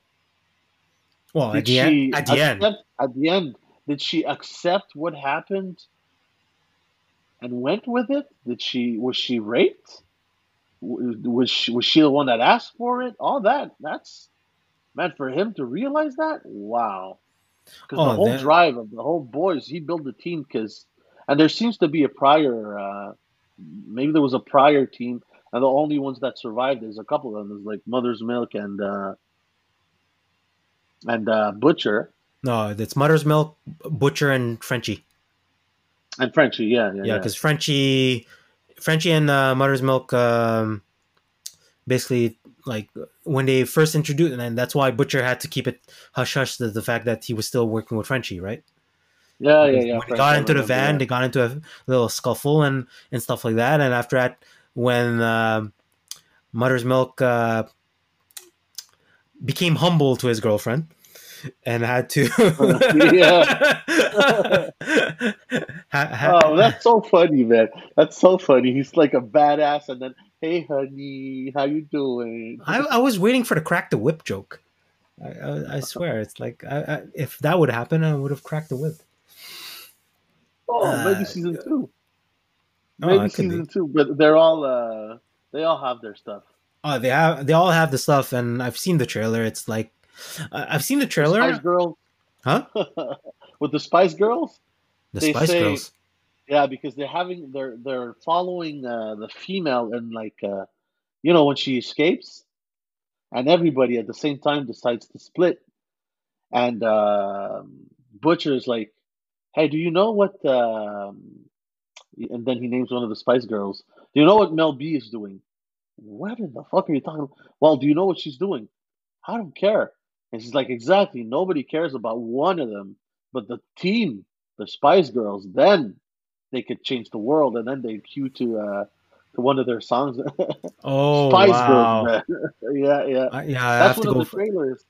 Well, at Did the end, she at the end, At the end, did she accept what happened and went with it? Did she was she raped? Was she was she the one that asked for it? All that. That's man for him to realize that. Wow. Because Oh, the whole that- drive of the whole boys, he built the team because, and there seems to be a prior. Uh, maybe there was a prior team, and the only ones that survived is a couple of them is like Mother's Milk and uh, and uh, Butcher. no, it's Mother's Milk, Butcher, and Frenchie. And Frenchie, yeah, yeah, yeah yeah. because frenchie frenchie and uh, mother's milk um basically like when they first introduced and that's why butcher had to keep it hush hush the, the fact that he was still working with frenchie right yeah, yeah, yeah. when they got into the van that. they got into a little scuffle and and stuff like that and after that when um mother's milk uh became humble to his girlfriend and had to Oh, that's so funny, man. That's so funny. He's like a badass, and then, hey, honey, how you doing? I, I was waiting for the crack the whip joke. I, I, I swear, it's like I, I, if that would happen, I would have cracked the whip. Oh, Uh, maybe season two. Maybe could be. season two, but they're all uh, they all have their stuff. Oh, they have they all have the stuff, and I've seen the trailer. It's like I- I've seen the trailer. Spice Girls, huh? with the Spice Girls, The they Spice say- Girls. yeah, because they're having they're they're following uh, the female and like uh, you know when she escapes, and everybody at the same time decides to split, and um Butcher is like, "Hey, do you know what?" Um, and then he names one of the Spice Girls. Do you know what Mel B is doing? What in the fuck are you talking? about? Well, do you know what she's doing? I don't care. And she's like, exactly. Nobody cares about one of them, but the team, the Spice Girls. Then they could change the world, and then they cue to uh, to one of their songs. Oh Spice wow! Girls, yeah, yeah. Yeah, I That's have to one of the trailers.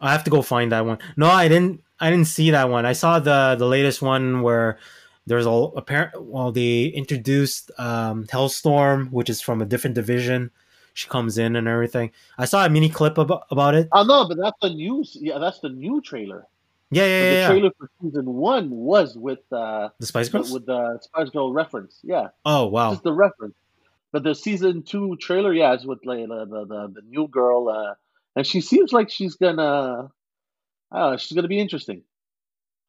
I have to go find that one. No, I didn't. I didn't see that one. I saw the the latest one where there's all apparent. Well, they introduced um, Hellstorm, which is from a different division. She comes in and everything. I saw a mini clip about, about it. Oh no, but that's the news. Yeah, that's the new trailer. Yeah, yeah, yeah. the yeah. trailer for season one was with uh, The Spice Girls. with the Spice Girl reference. Yeah. oh wow. just the reference. But the season two trailer, yeah, is with like the the, the, the new girl, uh, and she seems like she's gonna, Don't she's gonna be interesting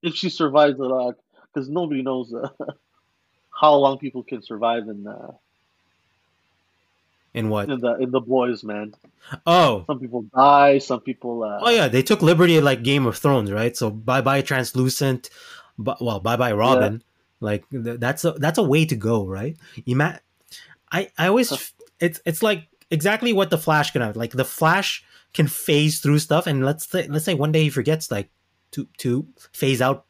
if she survives the lot, because nobody knows uh, how long people can survive in uh, In what? in the in the boys, man. Oh, Some people die, some people. Uh, oh yeah. They took liberty like Game of Thrones, right? So bye bye translucent, but well bye bye Robin. Like that's a that's a way to go, right? Ima- I I always it's it's like exactly what the Flash can have. Like the Flash can phase through stuff, and let's say, let's say one day he forgets like to to phase out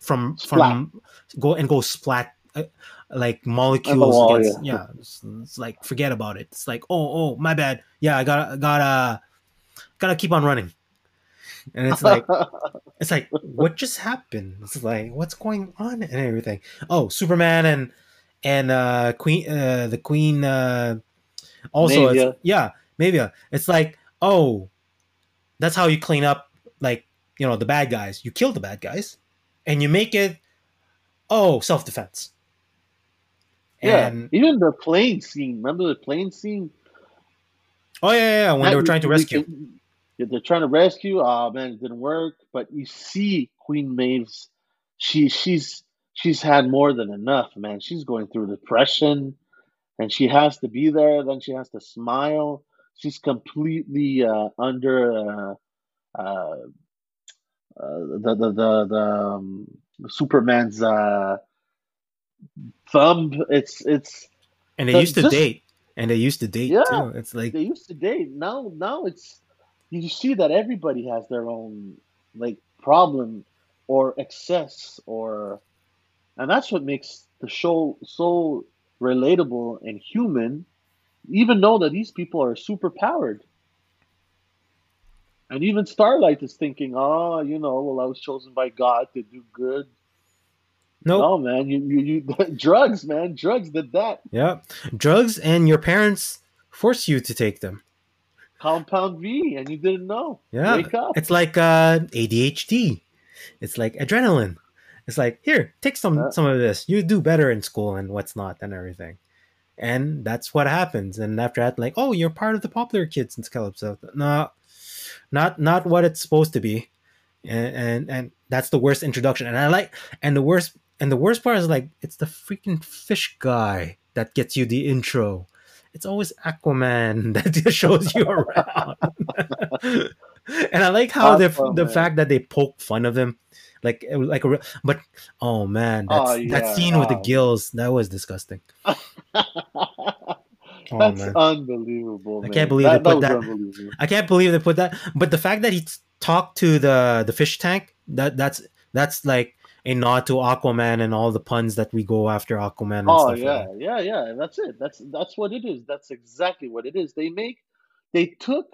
from from go and go splat uh, like molecules wall, against yeah, It's, it's like forget about it. It's like oh oh my bad. Yeah i gotta gotta gotta keep on running. And it's like it's like what just happened? It's like what's going on and everything? Oh superman and and uh queen uh the queen uh also yeah maybe it's like oh, that's how you clean up like you know the bad guys. You kill the bad guys, and you make it oh self defense. Yeah, even the plane scene. Remember the plane scene? Oh yeah, yeah, yeah. when they were trying to rescue. They're trying to rescue. Oh man, it didn't work. But you see, Queen Maeve's, she she's she's had more than enough, man. She's going through depression, and she has to be there. Then she has to smile. She's completely uh, under uh, uh, the the the, the um, Superman's uh, thumb. It's it's and they the, used to just, date, and they used to date yeah, too. It's like they used to date. Now now it's you see that everybody has their own like problem or excess or and that's what makes the show so relatable and human even though that these people are super powered and even starlight is thinking oh you know well i was chosen by god to do good Nope. No, man, you, you, you drugs, man, drugs did that. Yeah, drugs, and your parents force you to take them. Compound V, and you didn't know. Yeah, wake up. It's like uh, ADHD. It's like adrenaline. It's like here, take some yeah. some of this. You do better in school and what's not and everything. And that's what happens. And after that, like, oh, you're part of the popular kids in Calypso. No, not not what it's supposed to be. And, and and that's the worst introduction. And I like and the worst and the worst part is like it's the freaking fish guy that gets you the intro it's always Aquaman that shows you around. and I like how the the fact that they poke fun of him, like it was like a but oh man, oh, that's, oh, yeah. that scene with the gills that was disgusting. oh, that's man. unbelievable. Man. I can't believe that, they put that. I can't believe they put that. But the fact that he talked to the the fish tank that that's that's like a nod to Aquaman and all the puns that we go after Aquaman. And oh yeah, like yeah, yeah. That's it. That's that's what it is. That's exactly what it is. They make they took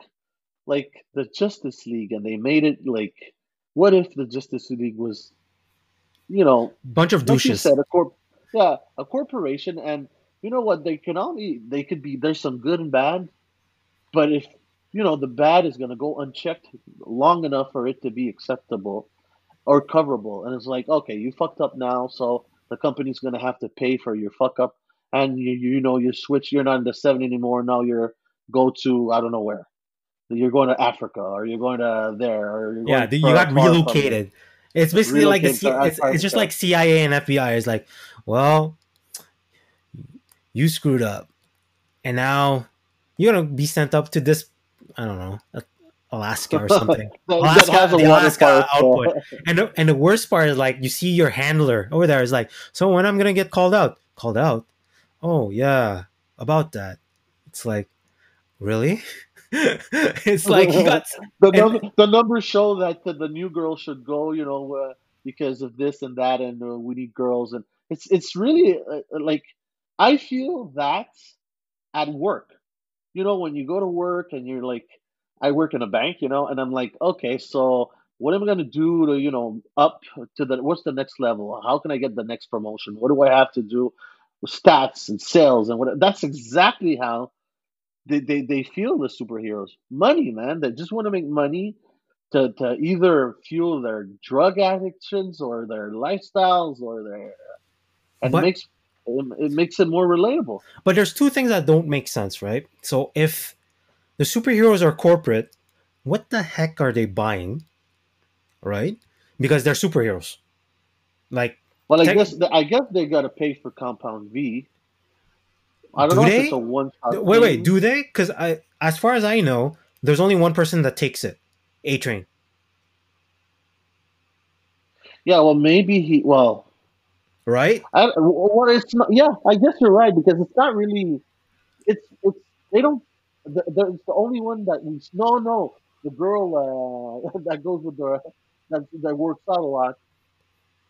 like the Justice League and they made it like what if the Justice League was, you know, bunch of douches. Said, a corp- yeah, a corporation, and you know what? They can only they could be there's some good and bad, but if you know the bad is going to go unchecked long enough for it to be acceptable or coverable. And it's like, okay, you fucked up now, so the company's going to have to pay for your fuck up. And you, you know, you switch, you're not in the seven anymore. Now you're go to, I don't know where. You're going to Africa or you're going to there. Or yeah, you got relocated. It's basically like it's, it's just like CIA and FBI is like, well, you screwed up. And now you're going to be sent up to this, I don't know, Alaska or something. Alaska, has the Alaska output. and the, and the worst part is like you see your handler over there is like, so when I'm gonna get called out? Called out? Oh yeah, about that. It's like, really? it's like you got the, number, the numbers show that the, the, new girl should go, you know, uh, because of this and that, and uh, we need girls, and it's it's really uh, like I feel that at work. You know, when you go to work and you're like I work in a bank, you know, and I'm like, okay, so what am I going to do to, you know, up to the, what's the next level? How can I get the next promotion? What do I have to do with stats and sales and what? That's exactly how they, they, they feel the superheroes. Money, man. They just want to make money to, to either fuel their drug addictions or their lifestyles or their, and but, it makes, it, makes it more relatable. But there's two things that don't make sense, right? So if, the superheroes are corporate. What the heck are they buying? Right? Because they're superheroes. Like well, I tech- guess I guess they got to pay for Compound V. I don't do know they? if it's a one. Wait, wait, do they? Because I, as far as I know, there's only one person that takes it. A Train. Yeah, well, maybe he. Well, right. I, it's not. Yeah, I guess you're right because it's not really. It's it's they don't the, the, the only one that we no no the girl uh, that goes with the that that works out a lot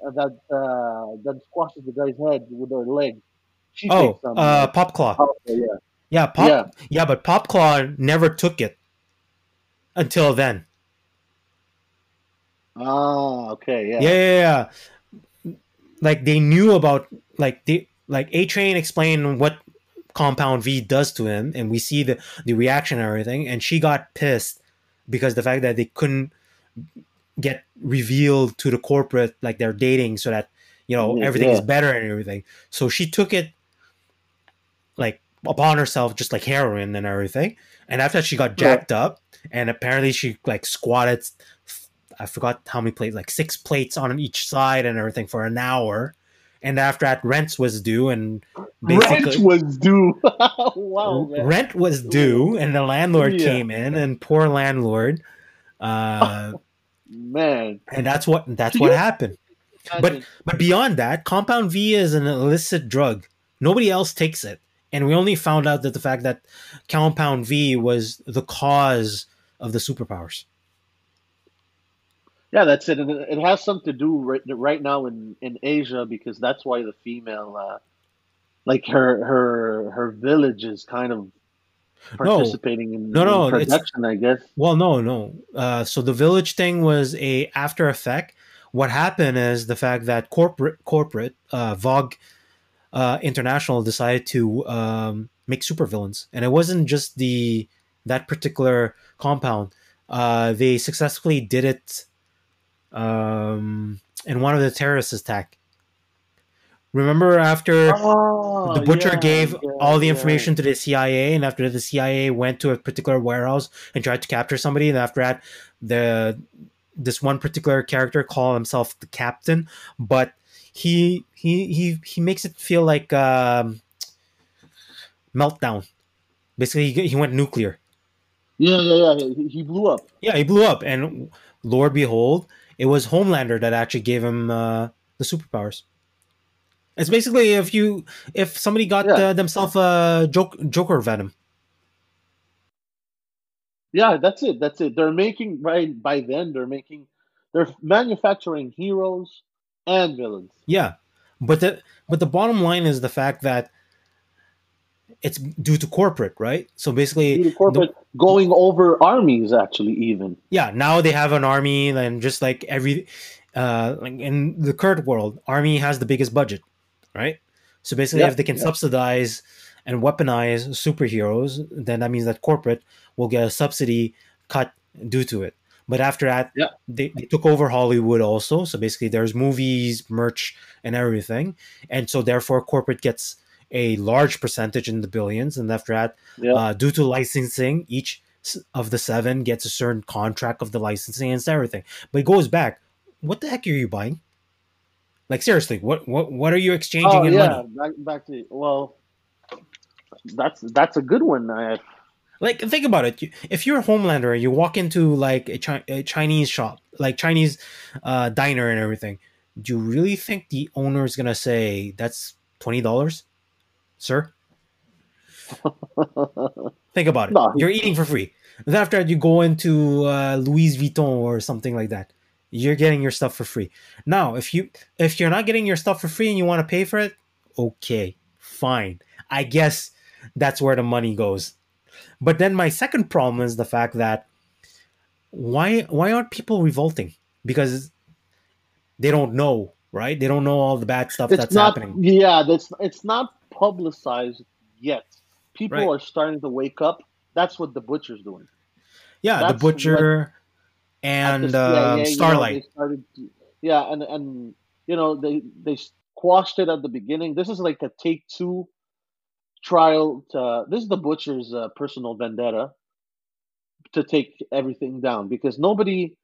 uh, that uh, that squashes the guy's head with her leg. She oh, uh, Popclaw. Oh, yeah. Yeah, Pop. Yeah. yeah, but Popclaw never took it until then. Ah, okay, yeah. yeah, yeah, yeah. Like they knew about like the like A Train explained what Compound V does to him, and we see the the reaction and everything. And she got pissed because the fact that they couldn't get revealed to the corporate like they're dating, so that you know everything Yeah. is better and everything. So she took it like upon herself, just like heroin and everything. And after that, she got Yeah. jacked up, and apparently she like squatted. I forgot how many plates, like six plates on each side and everything for an hour. And after that, rent was due, and Rent was due. wow, man. rent was due, and the landlord Yeah. came in, and poor landlord, uh, Man. and that's what that's what happened. But but beyond that, Compound V is an illicit drug. Nobody else takes it, and we only found out that the fact that Compound V was the cause of the superpowers. Yeah, that's it. And it has something to do right, right now in, in Asia because that's why the female, uh, like her her her village is kind of participating in, No, no, in production. I guess. Well, no, no. Uh, so the village thing was a after effect. What happened is the fact that corporate corporate uh, Vought uh, International decided to um, make supervillains, and it wasn't just the that particular compound. Uh, they successfully did it um, in one of the terrorist attack. Remember after Oh, the butcher yeah, gave yeah, all the yeah. information to the CIA, and after the CIA went to a particular warehouse and tried to capture somebody, and after that, the this one particular character called himself the captain, but he he he he makes it feel like um, meltdown. Basically, he, he went nuclear. Yeah, yeah, yeah. He, he blew up. Yeah, he blew up, and Lord behold, it was Homelander that actually gave him uh, the superpowers. It's basically if you if somebody got Yeah. uh, themselves a joke, Joker venom. Yeah, that's it. That's it. They're making by by then they're making they're manufacturing heroes and villains. Yeah, but the but the bottom line is the fact that it's due to corporate, right? So basically, corporate going over armies, actually, even. yeah, now they have an army, and just like every, uh, like in the current world, army has the biggest budget, right? So basically, Yeah, if they can yeah. subsidize and weaponize superheroes, then that means that corporate will get a subsidy cut due to it. But after that, Yeah. they, they took over Hollywood also. So basically, there's movies, merch, and everything, and so therefore, corporate gets a large percentage in the billions. And after that, Yeah. uh, due to licensing, each of the seven gets a certain contract of the licensing and everything. But it goes back. What the heck are you buying? Like seriously, what what what are you exchanging Oh in yeah, money? back back to well, that's that's a good one. I, Like think about it. You- If you're a Homelander, you walk into like a, Chi- a Chinese shop, like Chinese uh, diner and everything. Do you really think the owner is gonna say that's twenty dollars, sir? Think about it. No. You're eating for free. Then after that, you go into uh, Louis Vuitton or something like that. You're getting your stuff for free. Now, if you if you're not getting your stuff for free and you want to pay for it, okay, fine. I guess that's where the money goes. But then my second problem is the fact that why why aren't people revolting? Because they don't know, right? They don't know all the bad stuff it's that's not. happening. Yeah, that's it's not publicized yet. People Right. are starting to wake up. That's what the butcher's doing. Yeah, the butcher At and the CIA, um, you know, Starlight. started yeah, and and you know they they squashed it at the beginning. This is like a take two trial. To, this is the butcher's uh, personal vendetta to take everything down because nobody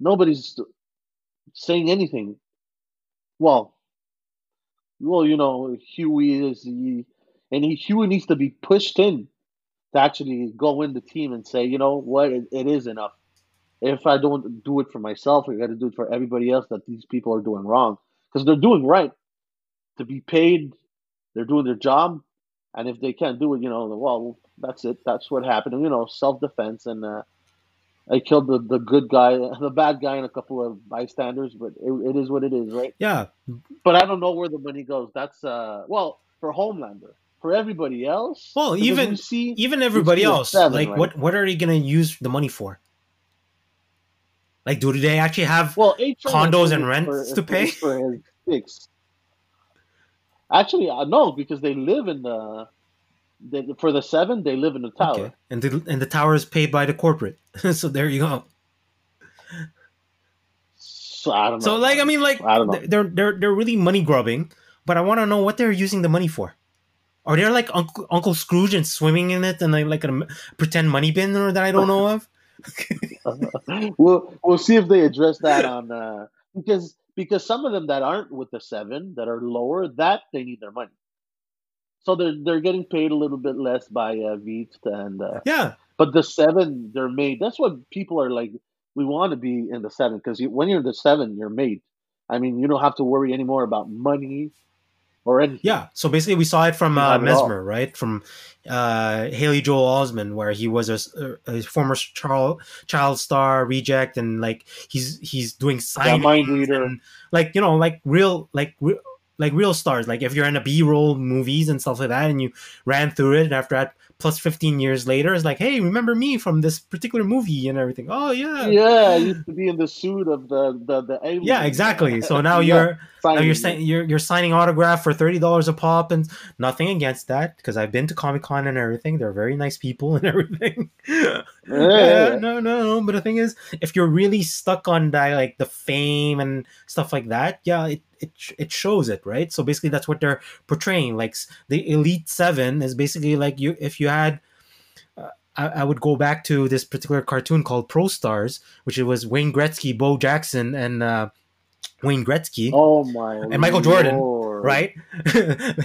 nobody's saying anything. Well, well, you know, Hughie is the and he, Hughie needs to be pushed in to actually go in the team and say, you know what, it, it is enough. If I don't do it for myself, I got to do it for everybody else that these people are doing wrong because they're doing right to be paid. They're doing their job, and if they can't do it, you know, well, that's it. That's what happened. And, you know, self defense, and uh, I killed the, the good guy, the bad guy, and a couple of bystanders. But it, it is what it is, right? Yeah, But I don't know where the money goes. That's uh, well for Homelander. For everybody else, Well, even- we see even everybody else seven, like right? what what are they gonna use the money for like do they actually have well condos and rents for- to pay? for his fix. Actually, uh, no, because they live in the They, for the seven, they live in the tower. Okay. And the and the tower is paid by the corporate. so there you go. So I don't know. So like I mean like I don't know. they're they're they're really money grubbing, but I want to know what they're using the money for. Are they like Uncle, Uncle Scrooge and swimming in it and like like a pretend money bin or that I don't know of? we'll we'll see if they address that on uh, because because some of them that aren't with the seven that are lower that they need their money. So they're they're getting paid a little bit less by uh, Vought and uh, Yeah. but the seven they're made. That's what people are like. We want to be in the seven because you, when you're in the seven, you're made. I mean, you don't have to worry anymore about money anything. Yeah. So basically, we saw it from uh, Not at all. Mesmer, right? From uh, Haley Joel Osment, where he was a former child child star reject, and like he's he's doing sign mind reader. and like you know like real like re- like real stars like if you're in a b-roll movies and stuff like that and you ran through it and after that plus 15 years later is like hey remember me from this particular movie and everything. Oh yeah. Yeah, I used to be in the suit of the the, the alien. Yeah, exactly. So now Yeah, you're now you're saying you're, you're signing autograph for $30 a pop and nothing against that because i've been to comic-con and everything. They're very nice people and everything Yeah, no, no, no. But the thing is, if you're really stuck on that, like the fame and stuff like that, yeah, it it it shows it, right? So basically, that's what they're portraying. Like the Elite Seven is basically like you. If you had, uh, I, I would go back to this particular cartoon called Pro Stars, which it was Wayne Gretzky, Bo Jackson, and uh, Wayne Gretzky, Oh my And Michael Jordan, Lord. right?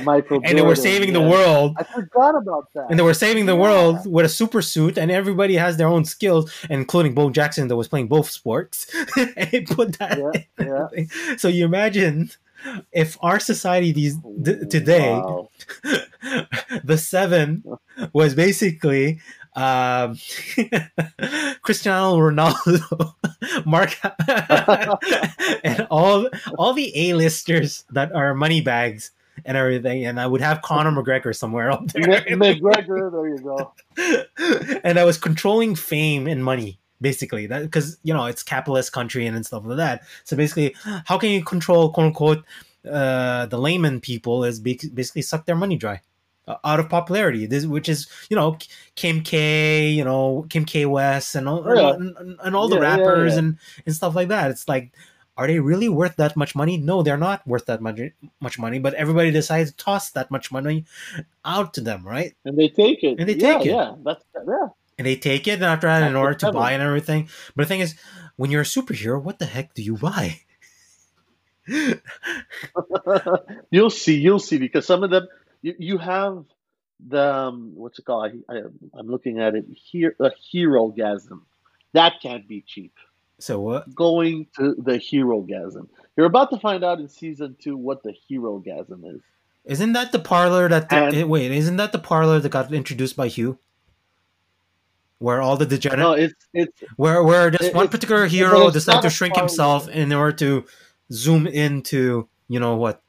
Michael and they were saving the world I forgot about that. and they were saving the Yeah. world with a super suit, and everybody has their own skills, including Bo Jackson that was playing both sports. and put that. Yeah, in. So you imagine if our society these th- today, Wow. the seven was basically um, Cristiano Ronaldo, Mark, and all all the A-listers that are money bags and everything, and I would have Conor McGregor somewhere up there. McGregor, there you go. and I was controlling fame and money basically that because you know it's capitalist country and stuff like that so basically how can you control quote unquote uh the layman people is basically suck their money dry uh, out of popularity this which is you know kim k you know kim k west and all Yeah. and, and- all the Yeah, rappers yeah. and and stuff like that it's like are they really worth that much money no they're not worth that much much money but everybody decides to toss that much money out to them right And they take it. And they take it. Yeah, that's yeah. and they take it and after that in order to buy and everything. But the thing is, when you're a superhero, what the heck do you buy? you'll see, you'll see, because some of them you, you have the um, what's it called? I, I, I'm looking at it here. A Herogasm. That can't be cheap. So what? Going to the Herogasm. You're about to find out in season two what the Herogasm is. Isn't that the parlor that? And- eh, wait, isn't that the parlor that got introduced by Hugh? Where all the degenerate, No, it's it's where where just one particular hero decided to shrink himself in order to zoom into you know what?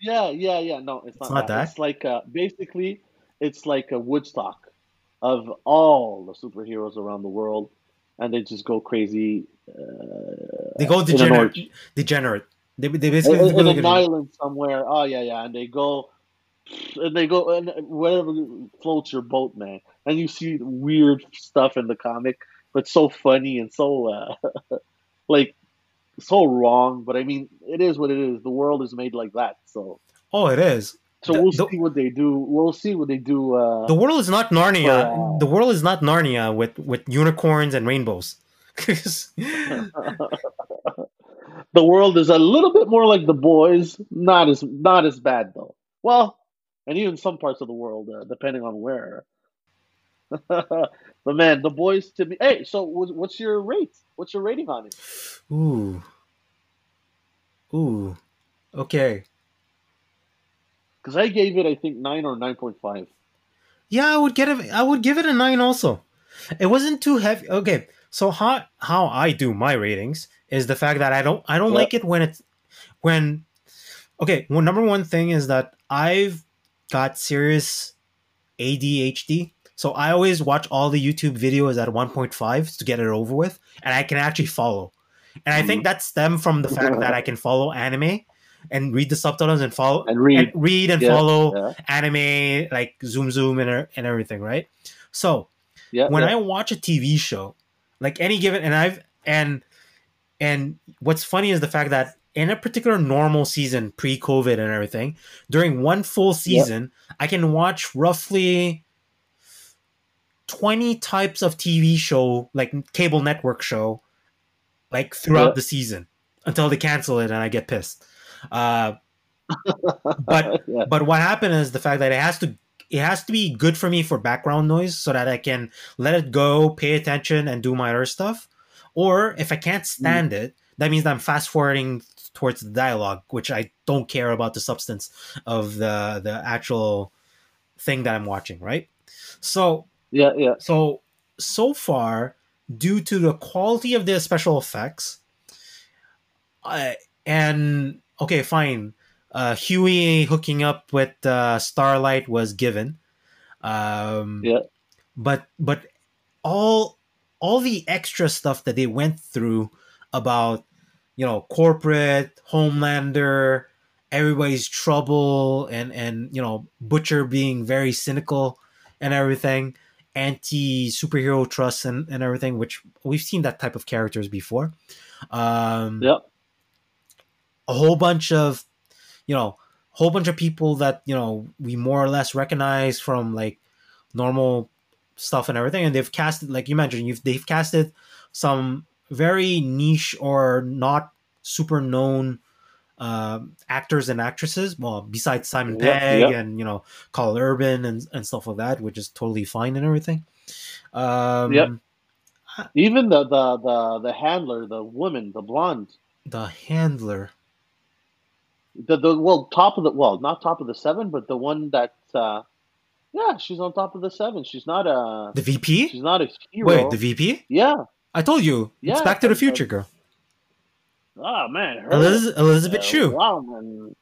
Yeah, yeah, yeah. No, it's not, not that. that? It's like uh, basically it's like a Woodstock of all the superheroes around the world, and they just go crazy. Uh, They go degenerate. Degenerate. They, they basically in go an island somewhere. Oh yeah, yeah, and they go, and they go, and whatever floats your boat, man. And you see weird stuff in the comic, but so funny and so uh, like so wrong. But I mean, it is what it is. The world is made like that, so Oh, it is. so The- we'll the- see what they do. We'll see what they do. Uh, The world is not Narnia. Wow. The world is not Narnia with with unicorns and rainbows. the world is a little bit more like the boys. Not as not as bad though. Well, and even some parts of the world, uh, depending on where. but man, the boys to me. Hey, so what's your rate? What's your rating on it? Ooh. Ooh. Okay. Because I gave it, I think nine or nine point five. Yeah, I would get it. I would give it a nine. Also, it wasn't too heavy. Okay, so how how I do my ratings is the fact that I don't I don't like it when it's when. Okay, well, number one thing is that I've got serious ADHD, so I always watch all the YouTube videos at one point five to get it over with, and I can actually follow. And I think that stemmed from the fact that I can follow anime and read the subtitles and follow And read. and read and Yeah, follow yeah. anime like zoom zoom and, er- and everything right so Yeah. when i watch a tv show like any given and i've and and what's funny is the fact that in a particular normal season pre-covid and everything during one full season i can watch roughly 20 types of tv show like cable network show like throughout Yeah. the season until they cancel it and i get pissed uh but yeah. but what happened is the fact that it has to it has to be good for me for background noise so that I can let it go, pay attention, and do my other stuff. Or if I can't stand it, that means I'm fast forwarding towards the dialogue, which I don't care about the substance of the the actual thing that I'm watching, right? So yeah, yeah. so so far, due to the quality of the special effects, I and okay, fine. Uh, Hughie hooking up with uh, Starlight was given. Um, Yeah. But but all all the extra stuff that they went through about you know corporate Homelander, everybody's trouble, and and you know Butcher being very cynical and everything anti superhero trust and, and everything, which we've seen that type of characters before. Um, Yeah. A whole bunch of, you know, whole bunch of people that you know we more or less recognize from like normal stuff and everything, and they've casted like you mentioned, you've they've casted some very niche or not super known um, actors and actresses. Well, besides Simon Pegg yeah. and you know Karl Urban and, and stuff like that, which is totally fine and everything. Um, Yep. Even the, the the the handler, the woman, the blonde, The handler. the the well top of the well not top of the seven, but the one that uh yeah she's on top of the seven. She's not a The VP? she's not a hero. Wait, the VP? yeah. I told you. it's Yeah, Back to the Future, girl. Oh man, her, Elizabeth, Elizabeth uh, Shue. Wow, man.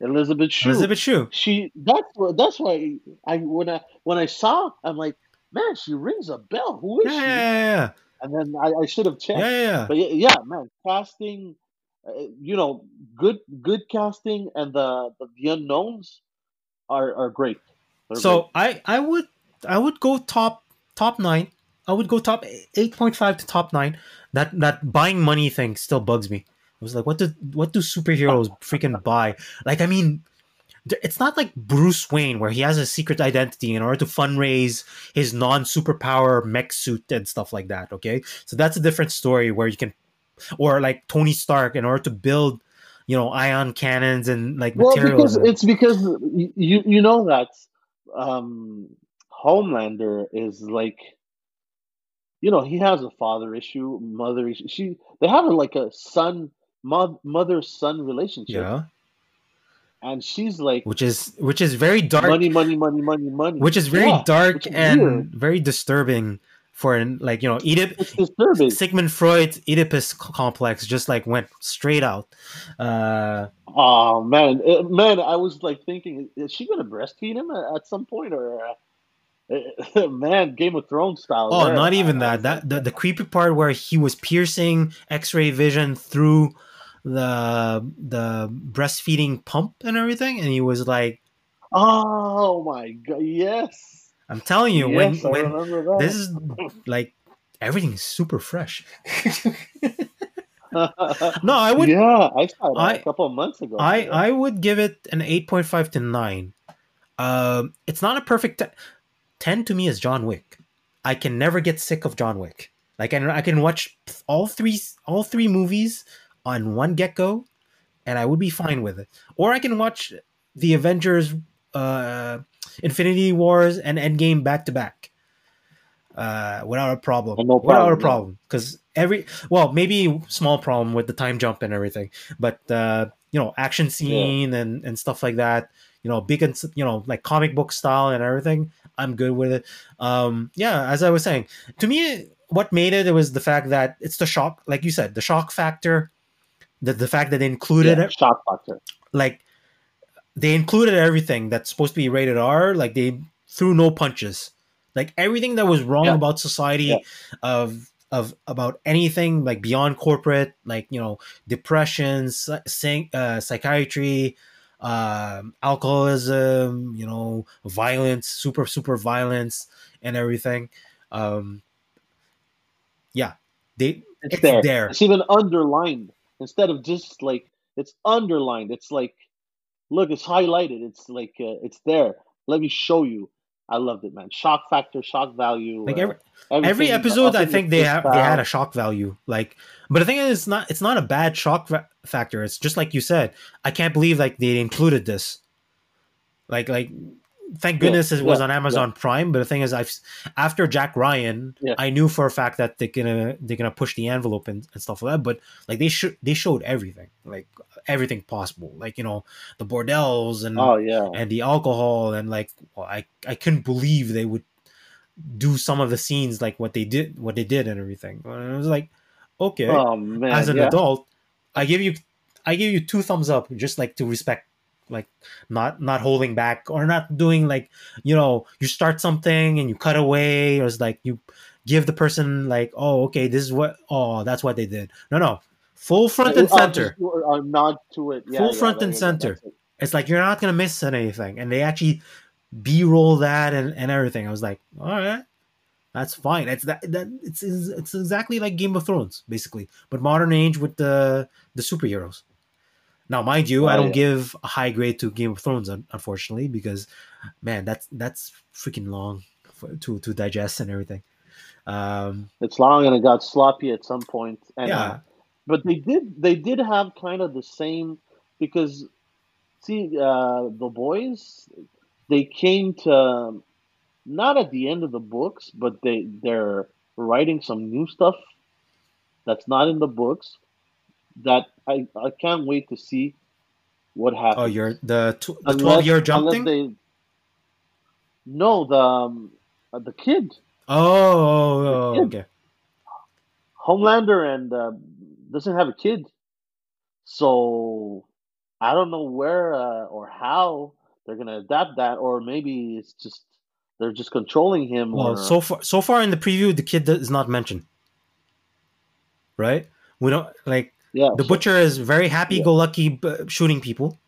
Elizabeth Shue. Elizabeth Shue. She that's what that's why I when I when I saw I'm like man she rings a bell. Who is Yeah, she? yeah, yeah, yeah. And then I, I should have checked. yeah, yeah, yeah. But yeah, yeah, man, casting, uh, you know, good good casting, and the the, the unknowns are are great. They're So I, I would, I would go top, top nine. I would go top eight point five to top nine. That that buying money thing still bugs me. I was like, what do what do superheroes freaking buy? Like, I mean, it's not like Bruce Wayne where he has a secret identity in order to fundraise his non superpower mech suit and stuff like that. Okay, so that's a different story where you can, or like Tony Stark in order to build, you know, ion cannons and like well materials. because it's because you you know that um, Homelander is like. You know, he has a father issue, mother issue. She, they have a, like a son, mo- mother son relationship, yeah, and she's like which is which is very dark. money, money, money, money, money. which is very Yeah, dark is and weird. very disturbing for an like you know Oedip- It's disturbing. Sigmund Freud's Oedipus complex just like went straight out. Uh, Oh man, Uh, man! I was like thinking, is she gonna breastfeed him at, some point, or uh, man, Game of Thrones style? oh, not even that. That the, the creepy part where he was piercing X-ray vision through the the breastfeeding pump and everything, and he was like, oh my god, yes, "I'm telling you, yes, I when when remember that. this is like everything's super fresh." No, I would yeah, I saw that I- a couple of months ago. I. I would give it an eight point five to nine. Um, it's not a perfect te- ten to me is John Wick. I can never get sick of John Wick. Like I, I can watch all three all three movies on one get go, and I would be fine with it. Or I can watch the Avengers, uh, Infinity Wars, and Endgame back to back. Uh, without a problem. And no without a problem, because every well, maybe small problem with the time jump and everything, but uh, you know, action scene and and stuff like that. You know, big and you know, like comic book style and everything. I'm good with it. Um, yeah, as I was saying, to me, what made it, it was the fact that it's the shock, like you said, the shock factor, the the fact that they included yeah, it, shock factor. like they included everything that's supposed to be rated R. Like they threw no punches. Like everything that was wrong Yeah. about society Yeah. of of about anything like beyond corporate, like you know, depression, psych, uh, psychiatry, um, alcoholism, you know, violence, super super violence, and everything. Um, yeah, they It's, it's there. there. It's even underlined instead of just like it's underlined. It's like, look, it's highlighted. It's like uh, it's there. Let me show you. I loved it, man. Shock factor, shock value. Like uh, every every episode, I think they have they had a shock value. Like, but the thing is, it's not it's not a bad shock fa- factor. It's just like you said. I can't believe like they included this. Like like, thank Yeah, goodness it was yeah, on Amazon Prime. But the thing is, I've after Jack Ryan, Yeah. I knew for a fact that they're gonna they're gonna push the envelope and, and stuff like that. But like they should they showed everything, like everything possible. Like you know the bordels and Oh yeah. and the alcohol and like well, I I couldn't believe they would do some of the scenes like what they did what they did and everything. And I was like, okay, Oh man. as an yeah. adult, I give you I give you two thumbs up just like to respect like not not holding back or not doing like you know you start something and you cut away or it's like you give the person like oh okay this is what oh that's what they did. No no. Full front and oh, center just do a uh, nod to it. Yeah, Full yeah, front and center. It. it's like you're not gonna miss anything. And they actually b-roll that and, and everything. I was like all right that's fine. It's that, that it's it's exactly like game of thrones basically but modern age with the the superheroes now mind you i Oh, don't yeah. give a high grade to game of thrones unfortunately because man that's that's freaking long for, to to digest and everything um It's long and it got sloppy at some point. And, yeah uh, but they did they did have kind of the same because see uh, the boys they came to not at the end of the books, but they they're writing some new stuff that's not in the books that I, I can't wait to see what happens. oh you're the tw- the Unless- 12 year jump thing They, no, the um, uh, the kid oh, oh, oh, kid. okay Homelander and uh, doesn't have a kid, so I don't know where uh, or how they're gonna adapt that, or maybe it's just they're just controlling him. Well, or, so far, so far in the preview, the kid is not mentioned, right? We don't like yeah, the butcher is very happy-go-lucky b- shooting people.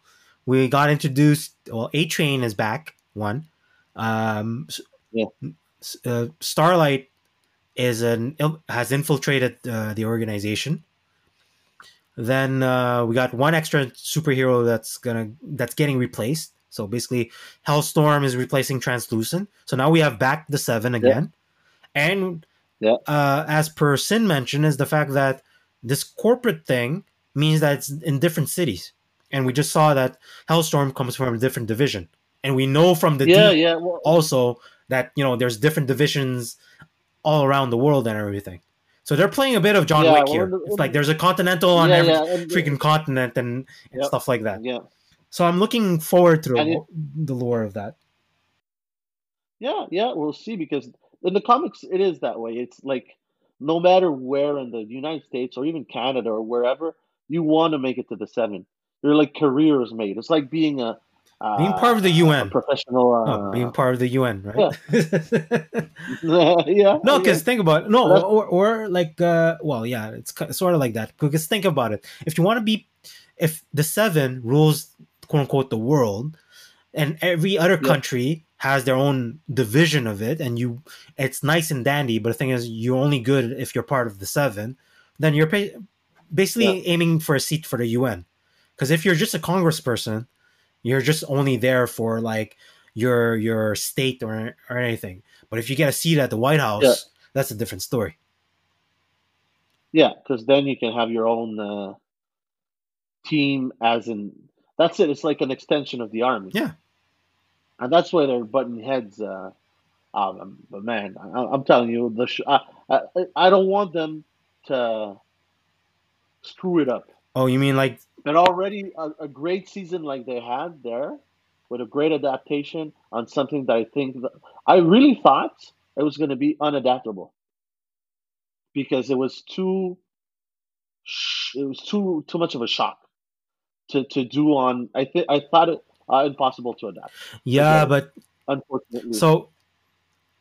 We got introduced. Well, A Train is back. One, um, Yeah. uh, Starlight is an has infiltrated uh, the organization. Then uh, we got one extra superhero that's gonna that's getting replaced. So basically, Hellstorm is replacing Translucent. So now we have back the seven again, and Yeah. uh, as per Sin mentioned, is the fact that this corporate thing means that it's in different cities, and we just saw that Hellstorm comes from a different division, and we know from the yeah, yeah. Well, also that you know there's different divisions all around the world and everything. So they're playing a bit of John Yeah, Wick here. It's like there's a continental on every freaking continent and, and Yep. stuff like that. yeah, So I'm looking forward to it- the lore of that. yeah, yeah. We'll see because in the comics it is that way. It's like no matter where in the United States or even Canada or wherever you want to make it to the seven. You're like careers made. It's like being a uh, Being part of the UN. professional. Uh, Oh, being part of the UN, right? yeah. no, because think about it. No, or, or like, uh, well, yeah, it's sort of like that. Because think about it. If you want to be, if the seven rules, quote unquote, the world, and every other Yeah. country has their own division of it, and you, it's nice and dandy. But the thing is, you're only good if you're part of the seven. Then you're basically aiming for a seat for the UN. Because if you're just a congressperson, you're just only there for like your your state or or anything. But if you get a seat at the White House, Yeah. that's a different story. Yeah, because then you can have your own uh, team, as in that's it. It's like an extension of the army. Yeah. And that's why they're butting heads. Uh, um, but man, I, I'm telling you, the sh- I, I, I don't want them to screw it up. Oh, you mean like And already a, a great season like they had there, with a great adaptation on something that I think that, I really thought it was going to be unadaptable because it was too it was too too much of a shock to, to do on. I think I thought it uh, impossible to adapt. yeah, but Unfortunately, so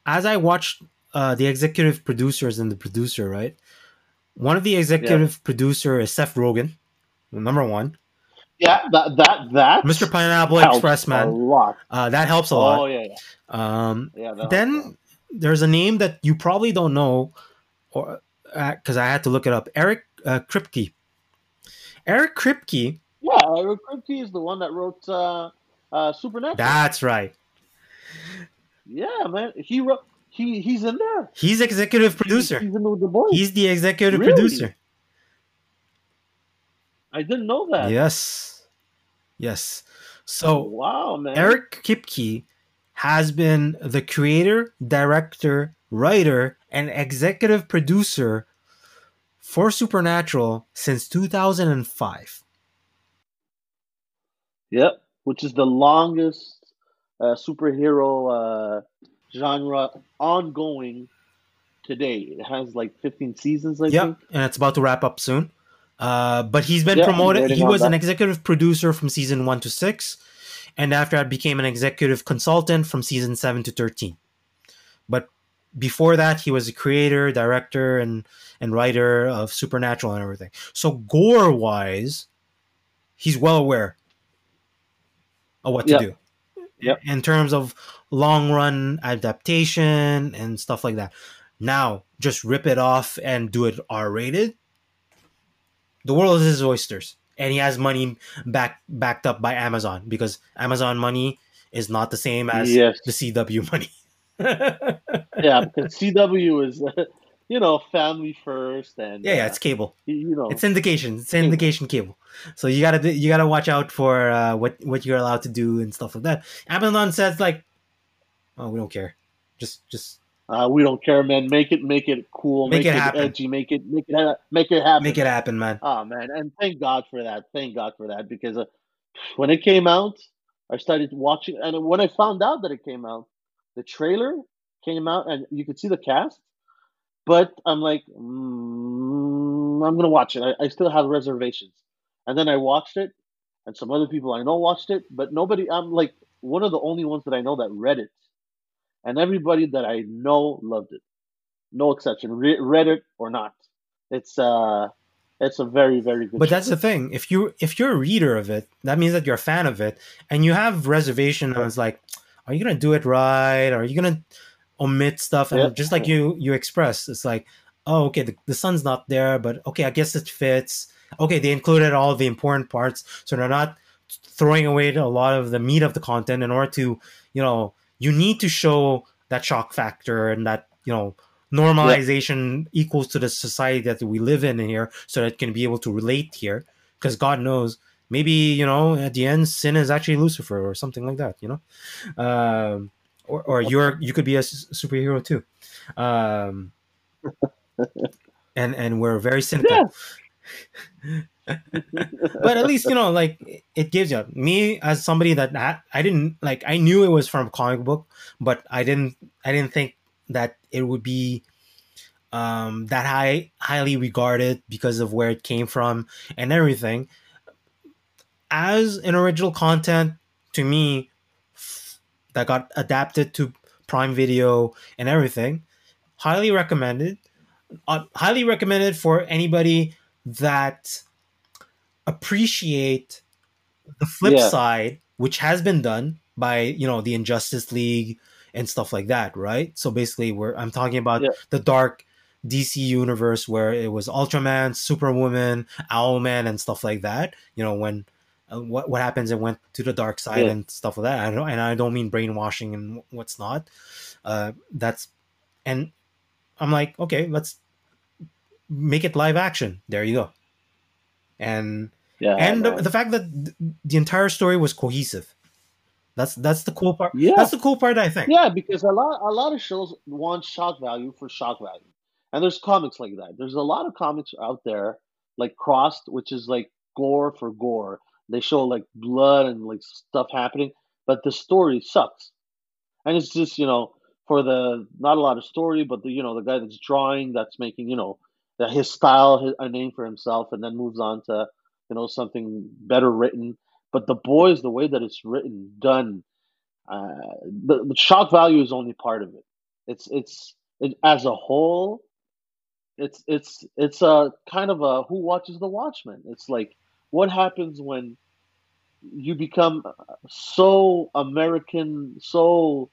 as I watched uh, the executive producers and the producer, right? One of the executive producer is Seth Rogen, number one. Yeah, that that that Mr. Pineapple Express, a lot. Uh, that helps a lot. Oh yeah, yeah. Um, yeah that helps a lot. then there's a name that you probably don't know, or because I had to look it up. Eric uh, Kripke. Eric Kripke. Yeah, Eric Kripke is the one that wrote uh, uh, Supernatural. That's right. yeah, man, he wrote. He he's in there. He's executive producer. He's in the boys. He's the executive Really? producer. I didn't know that. Yes. Yes. So wow, man. Eric Kripke has been the creator, director, writer, and executive producer for Supernatural since 2005. Yep, which is the longest uh, superhero uh, genre ongoing today. It has like 15 seasons, I Yep, think. and it's about to wrap up soon. Uh, but he's been I'm promoted. He was an executive producer from season one to six, and after that became an executive consultant from season seven to thirteen. But before that, he was a creator, director, and and writer of Supernatural and everything. So gore wise, he's well aware of what to Yep. do. Yep. In terms of long run adaptation and stuff like that. Now, just rip it off and do it R rated. The world is his oysters, and he has money back backed up by Amazon because Amazon money is not the same as Yes. the CW money. yeah, because CW is, you know, family first, and Yeah, yeah, uh, it's cable. you know, It's syndication. It's syndication cable. So you gotta do- you gotta watch out for uh, what what you're allowed to do and stuff like that. Amazon says like, oh, we don't care. Just just uh, we don't care, man. Make it, make it cool, Make make, it it, happen. edgy, make it, make it, ha- make it happen. make it happen, man. Oh man, and thank God for that. Thank God for that because uh, when it came out, I started watching, and when I found out that it came out, the trailer came out, and you could see the cast. But I'm like, mm, I'm gonna watch it. I, I still have reservations, and then I watched it, and some other people I know watched it, but nobody. I'm like one of the only ones that I know that read it, and everybody that I know loved it, no exception, re- read it or not. It's uh, it's a very very good. But show. that's the thing. If you if you're a reader of it, that means that you're a fan of it, and you have reservation. I was like, are you gonna do it right? Are you gonna omit stuff? And Yeah. just like you you express, it's like, oh, okay, the, the sun's not there, but okay, I guess it fits. Okay, they included all the important parts, so they're not throwing away a lot of the meat of the content in order to, you know, you need to show that shock factor and that you know normalization equals to the society that we live in here so that it can be able to relate here because god knows maybe you know at the end sin is actually lucifer or something like that you know um, or, or you're you could be a s- superhero too. Um, and and we're very cynical. But at least you know like it gives you. Me as somebody that ha- i didn't like i knew it was from a comic book but i didn't i didn't think that it would be um that high highly regarded because of where it came from and everything. As an original content to me that got adapted to prime video and everything highly recommended uh, highly recommended for anybody that appreciate the flip Yeah. side which has been done by you know the injustice league and stuff like that right so basically we're i'm talking about Yeah. the dark dc universe where it was ultraman superwoman owlman and stuff like that you know when what what happens and went to the dark side Yeah. and stuff like that. I don't, and i don't mean brainwashing and what's not. Uh that's and i'm like okay let's make it live action. There you go. And yeah, and the, the fact that the entire story was cohesive. That's that's the cool part. Yeah. that's the cool part i think. Yeah, because a lot a lot of shows want shock value for shock value, and there's comics like that. There's a lot of comics out there like Crossed, which is like gore for gore. They show like blood and like stuff happening, but the story sucks, and it's just you know for the not a lot of story, but the you know the guy that's drawing that's making you know that his style his, a name for himself, and then moves on to you know something better written. But the boys, the way that it's written, done, uh, the, the shock value is only part of it. It's it's it, as a whole, it's it's it's a kind of a who watches the Watchmen. It's like what happens when you become so American, so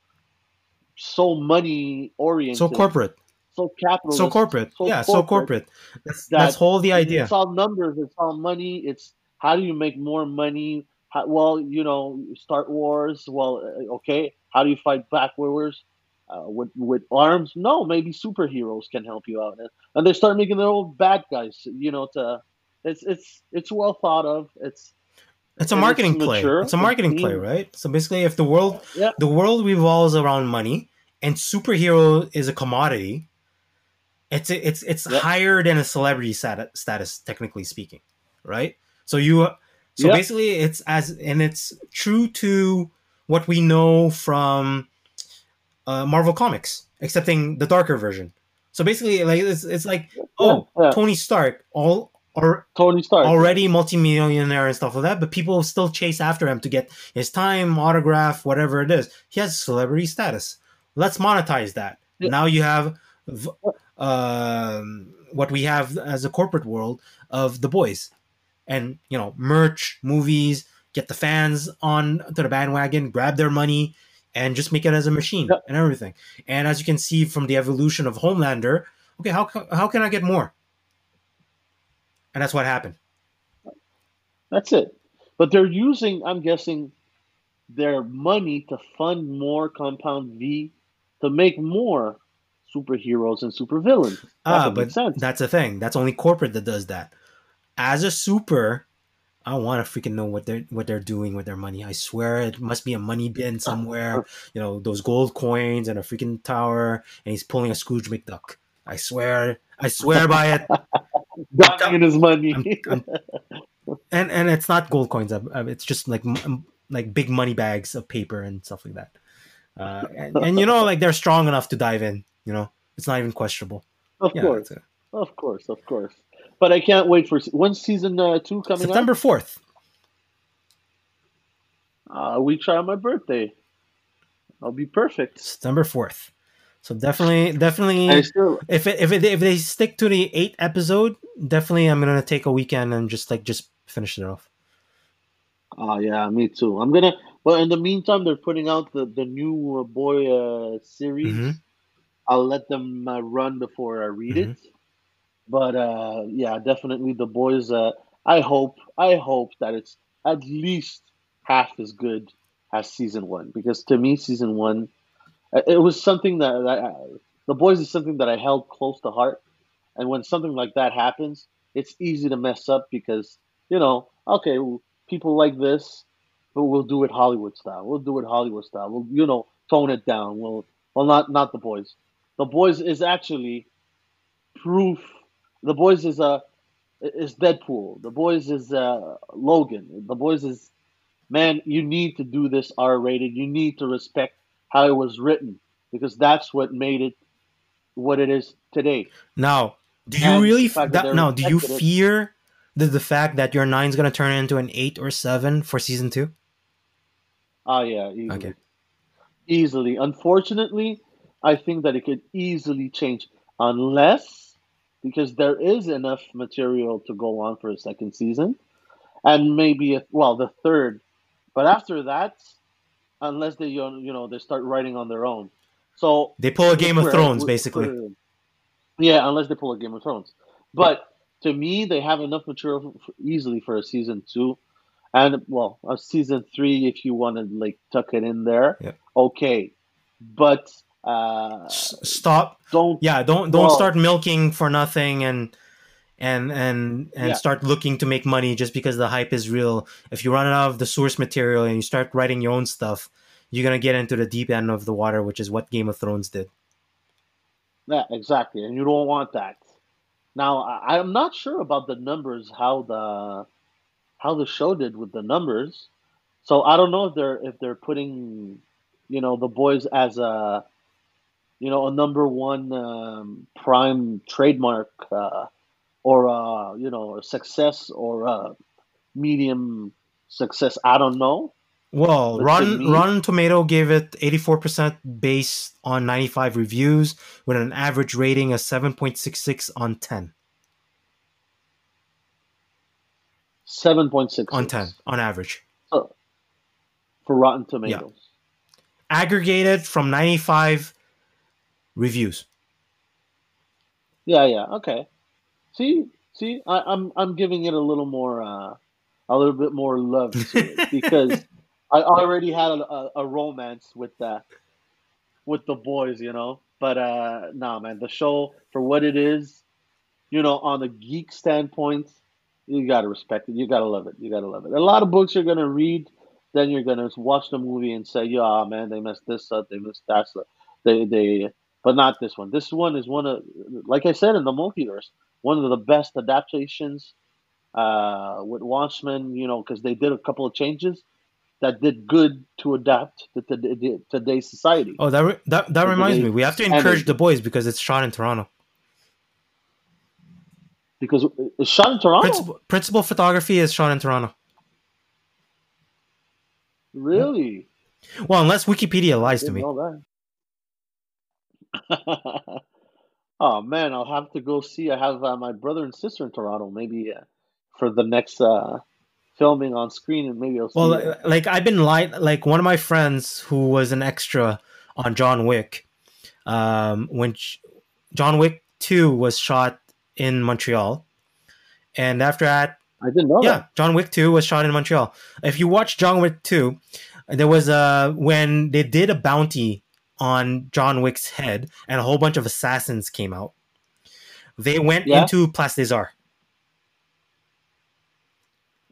so money oriented, so corporate, so capital, so corporate, so yeah, corporate so corporate. That's that that's whole the idea. It's all numbers. It's all money. It's how do you make more money? How, well, you know, start wars. Well, uh, okay. How do you fight back wars? Uh, with with arms? No, maybe superheroes can help you out, and, and they start making their own bad guys. You know, to it's it's it's well thought of. It's it's a marketing it's play. It's a marketing play, right? So basically, if the world yeah. the world revolves around money and superhero is a commodity, it's it's it's higher than a celebrity status, status, technically speaking, right? So you so basically, it's as and it's true to what we know from uh, Marvel Comics, excepting the darker version. So basically, like it's, it's like oh, yeah. Tony Stark, all or Tony Stark already multimillionaire and stuff like that, but people still chase after him to get his time, autograph, whatever it is. He has celebrity status. Let's monetize that. Yeah. Now you have um, what we have as a corporate world of the boys, and you know merch, movies, get the fans on to the bandwagon, grab their money, and just make it as a machine yeah. and everything. And as you can see from the evolution of Homelander, okay, how how can I get more? And that's what happened. That's it. But they're using, I'm guessing, their money to fund more Compound V to make more superheroes and supervillains. Ah, but that's the thing. That's only corporate that does that. As a super, I want to freaking know what they're what they're doing with their money. I swear it must be a money bin somewhere. You know those gold coins and a freaking tower, and he's pulling a Scrooge McDuck. I swear, I swear by it. In his money. I'm, I'm, and and it's not gold coins. It's just like like big money bags of paper and stuff like that. Uh, and, and, you know, like they're strong enough to dive in. You know, it's not even questionable. Of yeah, course, a, of course, of course. But I can't wait for when's season uh, two coming. September fourth. Uh, week shy of my birthday. I'll be perfect. September fourth. So definitely, definitely, still, if it, if it, if they stick to the eight episode, definitely, I'm gonna take a weekend and just like just finish it off. Oh yeah, me too. I'm gonna. Well, in the meantime, they're putting out the the new uh, boy uh, series. Mm-hmm. I'll let them uh, run before I read mm-hmm. it. But uh, yeah, definitely the boys. Uh, I hope, I hope that it's at least half as good as season one because to me, season one it was something that, I, the boys is something that I held close to heart. And when something like that happens, it's easy to mess up because you know, okay, people like this, but we'll do it Hollywood style. We'll do it Hollywood style. We'll you know tone it down. Well, well, not not the boys. The boys is actually proof. The boys is a is Deadpool. The boys is uh, Logan. The boys is man. You need to do this R rated. You need to respect how it was written because that's what made it what it is today. Now, do you and really that, now do you fear the, the fact that your nine is going to turn into an 8 or 7 for season 2? Oh ah, yeah, easily. Okay. Easily. Unfortunately, I think that it could easily change unless because there is enough material to go on for a second season and maybe a, well the third but after that unless they you know they start writing on their own. So they pull a Game of Thrones, basically. Yeah, unless they pull a Game of Thrones. But to me, they have enough material easily for a season two, and well, a season three if you want to like tuck it in there. Yeah. Okay, but uh, stop. Don't yeah. Don't don't well, start milking for nothing and and and and yeah. start looking to make money just because the hype is real. If you run out of the source material and you start writing your own stuff, you're gonna get into the deep end of the water, which is what Game of Thrones did. Yeah, exactly, and you don't want that. Now, I, I'm not sure about the numbers, how the how the show did with the numbers. So I don't know if they're if they're putting, you know, the boys as a, you know, a number one um, prime trademark. Uh, or uh, you know a success or a medium success. I don't know, Well, Rotten. Rotten Tomato gave it 84% based on 95 reviews with an average rating of 7.66 on 10. Seven point six On 10 on average. for Rotten Tomatoes. Aggregated from 95 reviews. Yeah, yeah, okay. See, see, I, I'm I'm giving it a little more, uh, a little bit more love to it because I already had a, a, a romance with that, with the boys, you know. But uh, nah, man, the show for what it is, you know, on the geek standpoint, you gotta respect it. You gotta love it. You gotta love it. A lot of books you're gonna read, then you're gonna watch the movie and say, "Yeah, man, they messed this up. They messed that up. They they." But not this one. This one is one of, like I said, in the multiverse, one of the best adaptations uh, with Watchmen. You know, because they did a couple of changes that did good to adapt to, to, to today's society. Oh, that re- that, that reminds they- me. We have to encourage it- the boys because it's shot in Toronto. Because it's shot in Toronto. Principal, principal photography is shot in Toronto. Really? Well, unless Wikipedia lies to me. that. oh man, I'll have to go see. I have uh, my brother and sister in Toronto. Maybe uh, for the next uh, filming on screen, and maybe I'll see. Well, it. like I've been light. Like one of my friends who was an extra on John Wick, um, when sh- John Wick Two was shot in Montreal, and after that, I didn't know yeah, John Wick Two was shot in Montreal. If you watch John Wick Two, there was a when they did a bounty on John Wick's head, and a whole bunch of assassins came out. They went Yeah. into Place des Arts.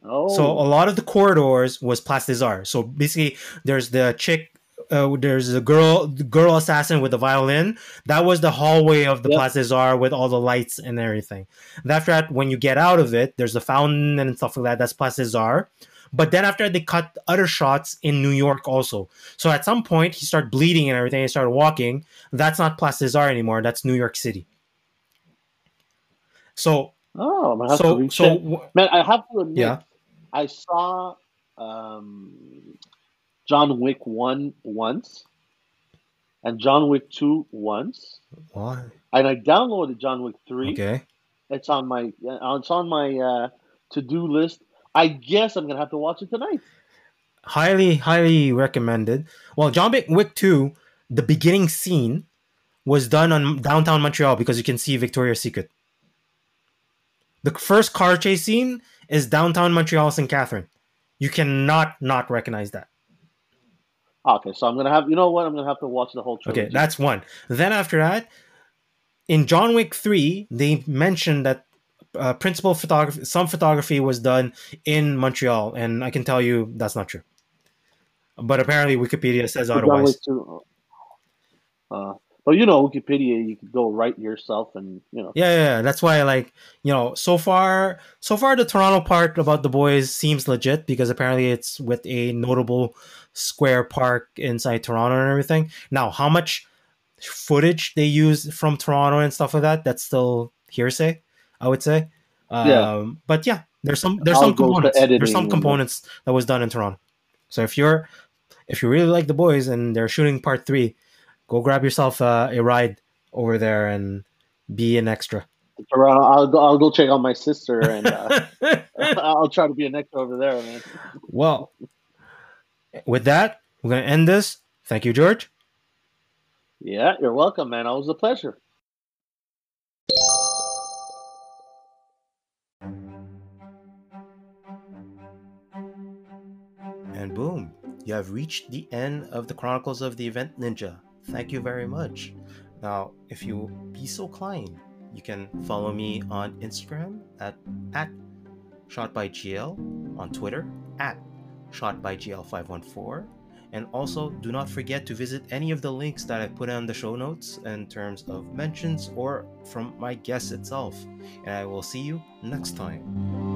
Oh, So a lot of the corridors was Place des Arts. So basically, there's the chick, uh, there's a girl, the girl assassin with the violin. That was the hallway of the Yep. Place des Arts with all the lights and everything. And after that, when you get out of it, there's the fountain and stuff like that. That's Place des Arts. But then after they cut other shots in New York also. So at some point, he started bleeding and everything. He started walking. That's not Place des Arts anymore. That's New York City. So oh, have so so w- man, I have to admit, yeah. I saw um, John Wick one once, and John Wick two once, Why? and I downloaded John Wick three. Okay. It's on my it's on my uh, to do list. I guess I'm gonna have to watch it tonight. highly highly recommended. Well john wick 2 the beginning scene was done on downtown montreal because you can see victoria's secret. The first car chase scene is downtown montreal st catherine. You cannot not recognize that. Okay, so I'm gonna have you know what? I'm gonna have to watch the whole trilogy. okay that's one. Then after that in john wick 3 they mentioned that uh, principal photography some photography was done in montreal and i can tell you that's not true but apparently wikipedia says otherwise Uh, but you know Wikipedia, you could go write yourself, and you know. Yeah, yeah, yeah, that's why like you know so far so far the Toronto part about the boys seems legit because apparently it's with a notable square park inside Toronto and everything. Now, how much footage they use from Toronto and stuff like that that's still hearsay, I would say. Um, Yeah. but yeah, there's some there's I'll some components. There's some components that was done in Toronto. So if you're if you really like the boys and they're shooting part 3, go grab yourself uh, a ride over there and be an extra. Toronto, I'll go. I'll go check out my sister, and uh, I'll try to be an extra over there, man. well, with that, we're going to end this. Thank you, George. Yeah, you're welcome, man. Always a pleasure. Boom, you have reached the end of the Chronicles of the Event Ninja. Thank you very much. Now, if you be so kind, you can follow me on Instagram at, at shotbygl, on Twitter at shotbygl514, and also do not forget to visit any of the links that I put on the show notes in terms of mentions or from my guest itself. And I will see you next time.